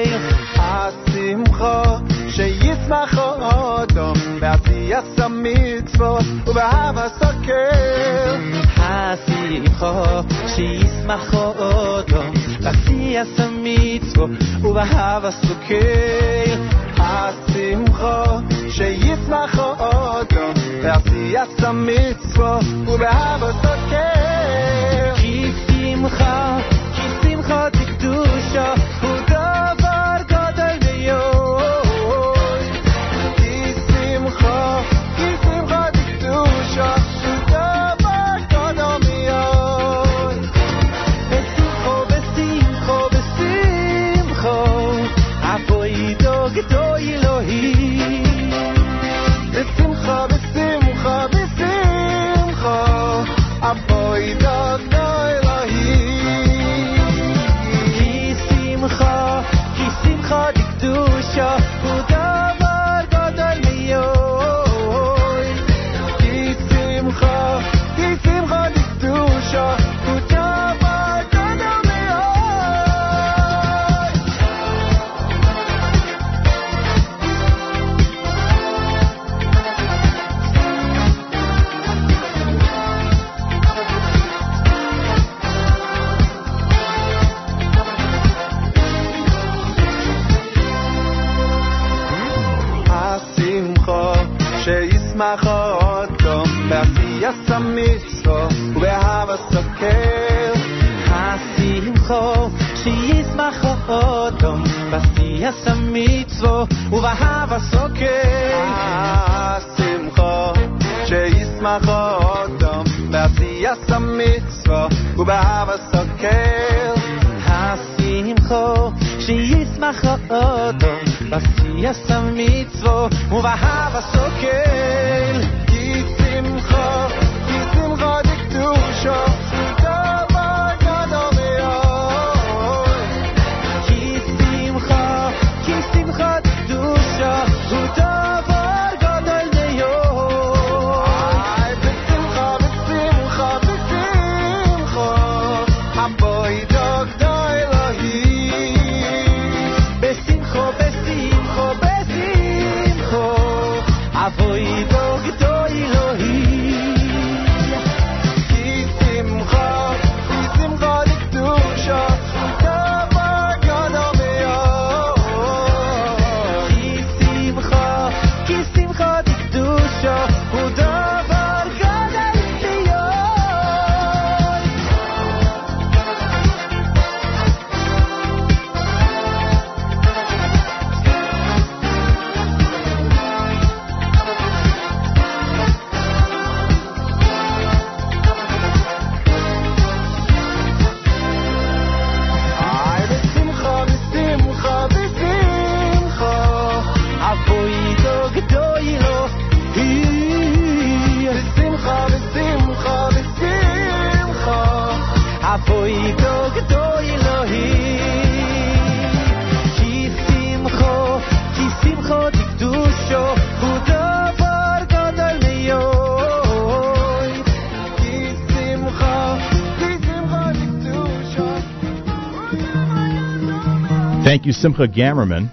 Thank you, Simcha Gamerman.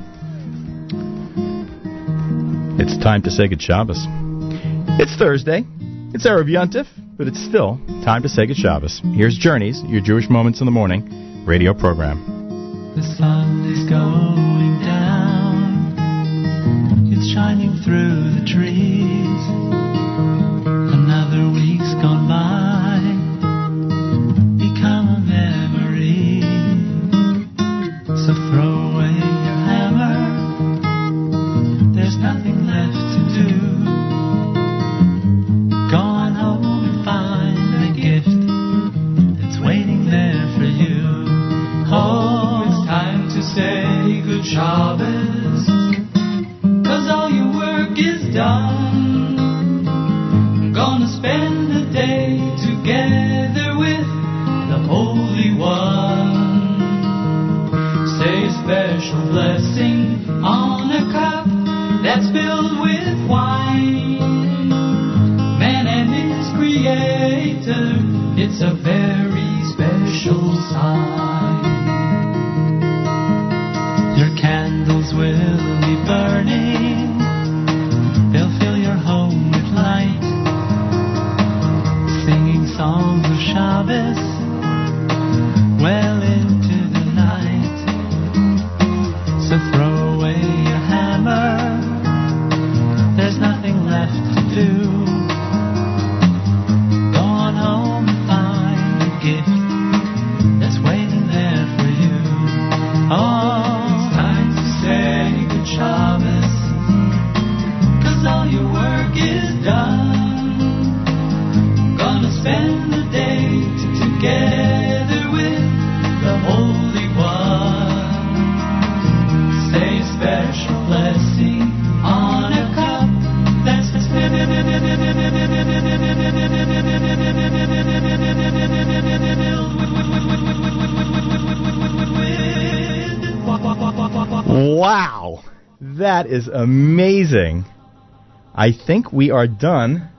It's time to say good Shabbos. It's Thursday. It's Erev Yontif, but it's still time to say good Shabbos. Here's Journeys, your Jewish Moments in the Morning radio program. The sun is going down. It's shining through the trees. Is amazing. I think we are done.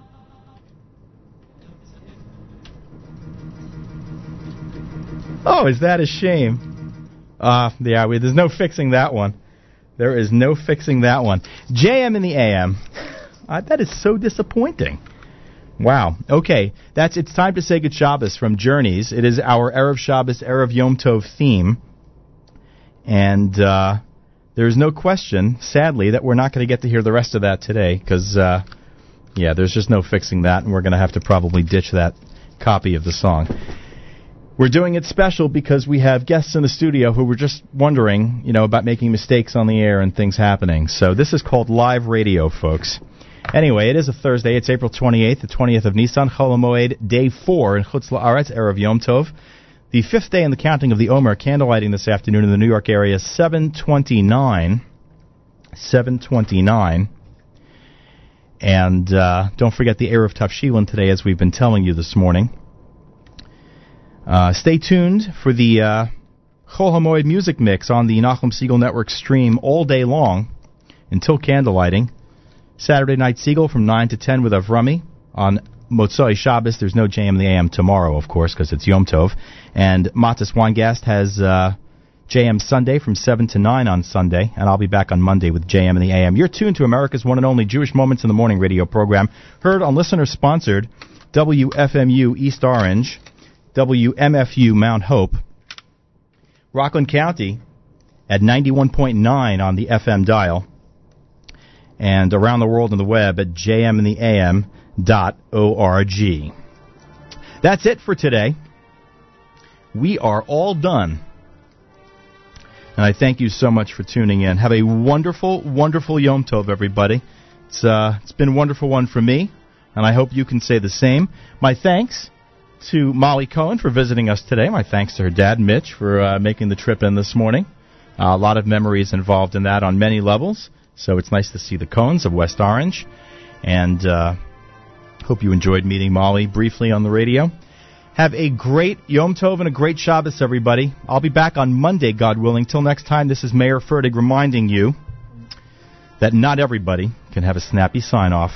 Oh, is that a shame? Uh, yeah, we, there's no fixing that one. There is no fixing that one. JM in the AM. Uh, that is so disappointing. Wow. Okay, that's it's time to say good Shabbos from Journeys. It is our Erev Shabbos, Erev Yom Tov theme, and uh, there's no question, sadly, that we're not going to get to hear the rest of that today because, uh, yeah, there's just no fixing that, and we're going to have to probably ditch that copy of the song. We're doing it special because we have guests in the studio who were just wondering, you know, about making mistakes on the air and things happening. So this is called live radio, folks. Anyway, it is a Thursday. It's April 28th, the 20th of Nisan, Chol Moed, day four in Chutz La'aretz, Erev Yom Tov. The fifth day in the counting of the Omer, candlelighting this afternoon in the New York area, 729. 729. And uh, don't forget the Eruv Tavshilin today, as we've been telling you this morning. Uh, stay tuned for the uh, Chol music mix on the Nachum Segal Network stream all day long until candlelighting. Saturday night Segal from 9 to 10 with Avrami. On Motzoi Shabbos, there's no JM the AM tomorrow, of course, because it's Yom Tov. And Matas Weingast has uh, JM Sunday from 7 to 9 on Sunday, and I'll be back on Monday with JM in the AM. You're tuned to America's one and only Jewish Moments in the Morning radio program, heard on listener-sponsored WFMU East Orange, WMFU Mount Hope, Rockland County at 91.9 on the FM dial, and around the world on the web at jmintheam.org. That's it for today. We are all done. And I thank you so much for tuning in. Have a wonderful, wonderful Yom Tov, everybody. It's, uh, it's been a wonderful one for me, and I hope you can say the same. My thanks to Molly Cohen for visiting us today. My thanks to her dad, Mitch, for uh, making the trip in this morning. Uh, a lot of memories involved in that on many levels. So it's nice to see the Cohens of West Orange. And uh, hope you enjoyed meeting Molly briefly on the radio. Have a great Yom Tov and a great Shabbos, everybody. I'll be back on Monday, God willing. Till next time, this is Mayer Fertig reminding you that not everybody can have a snappy sign off.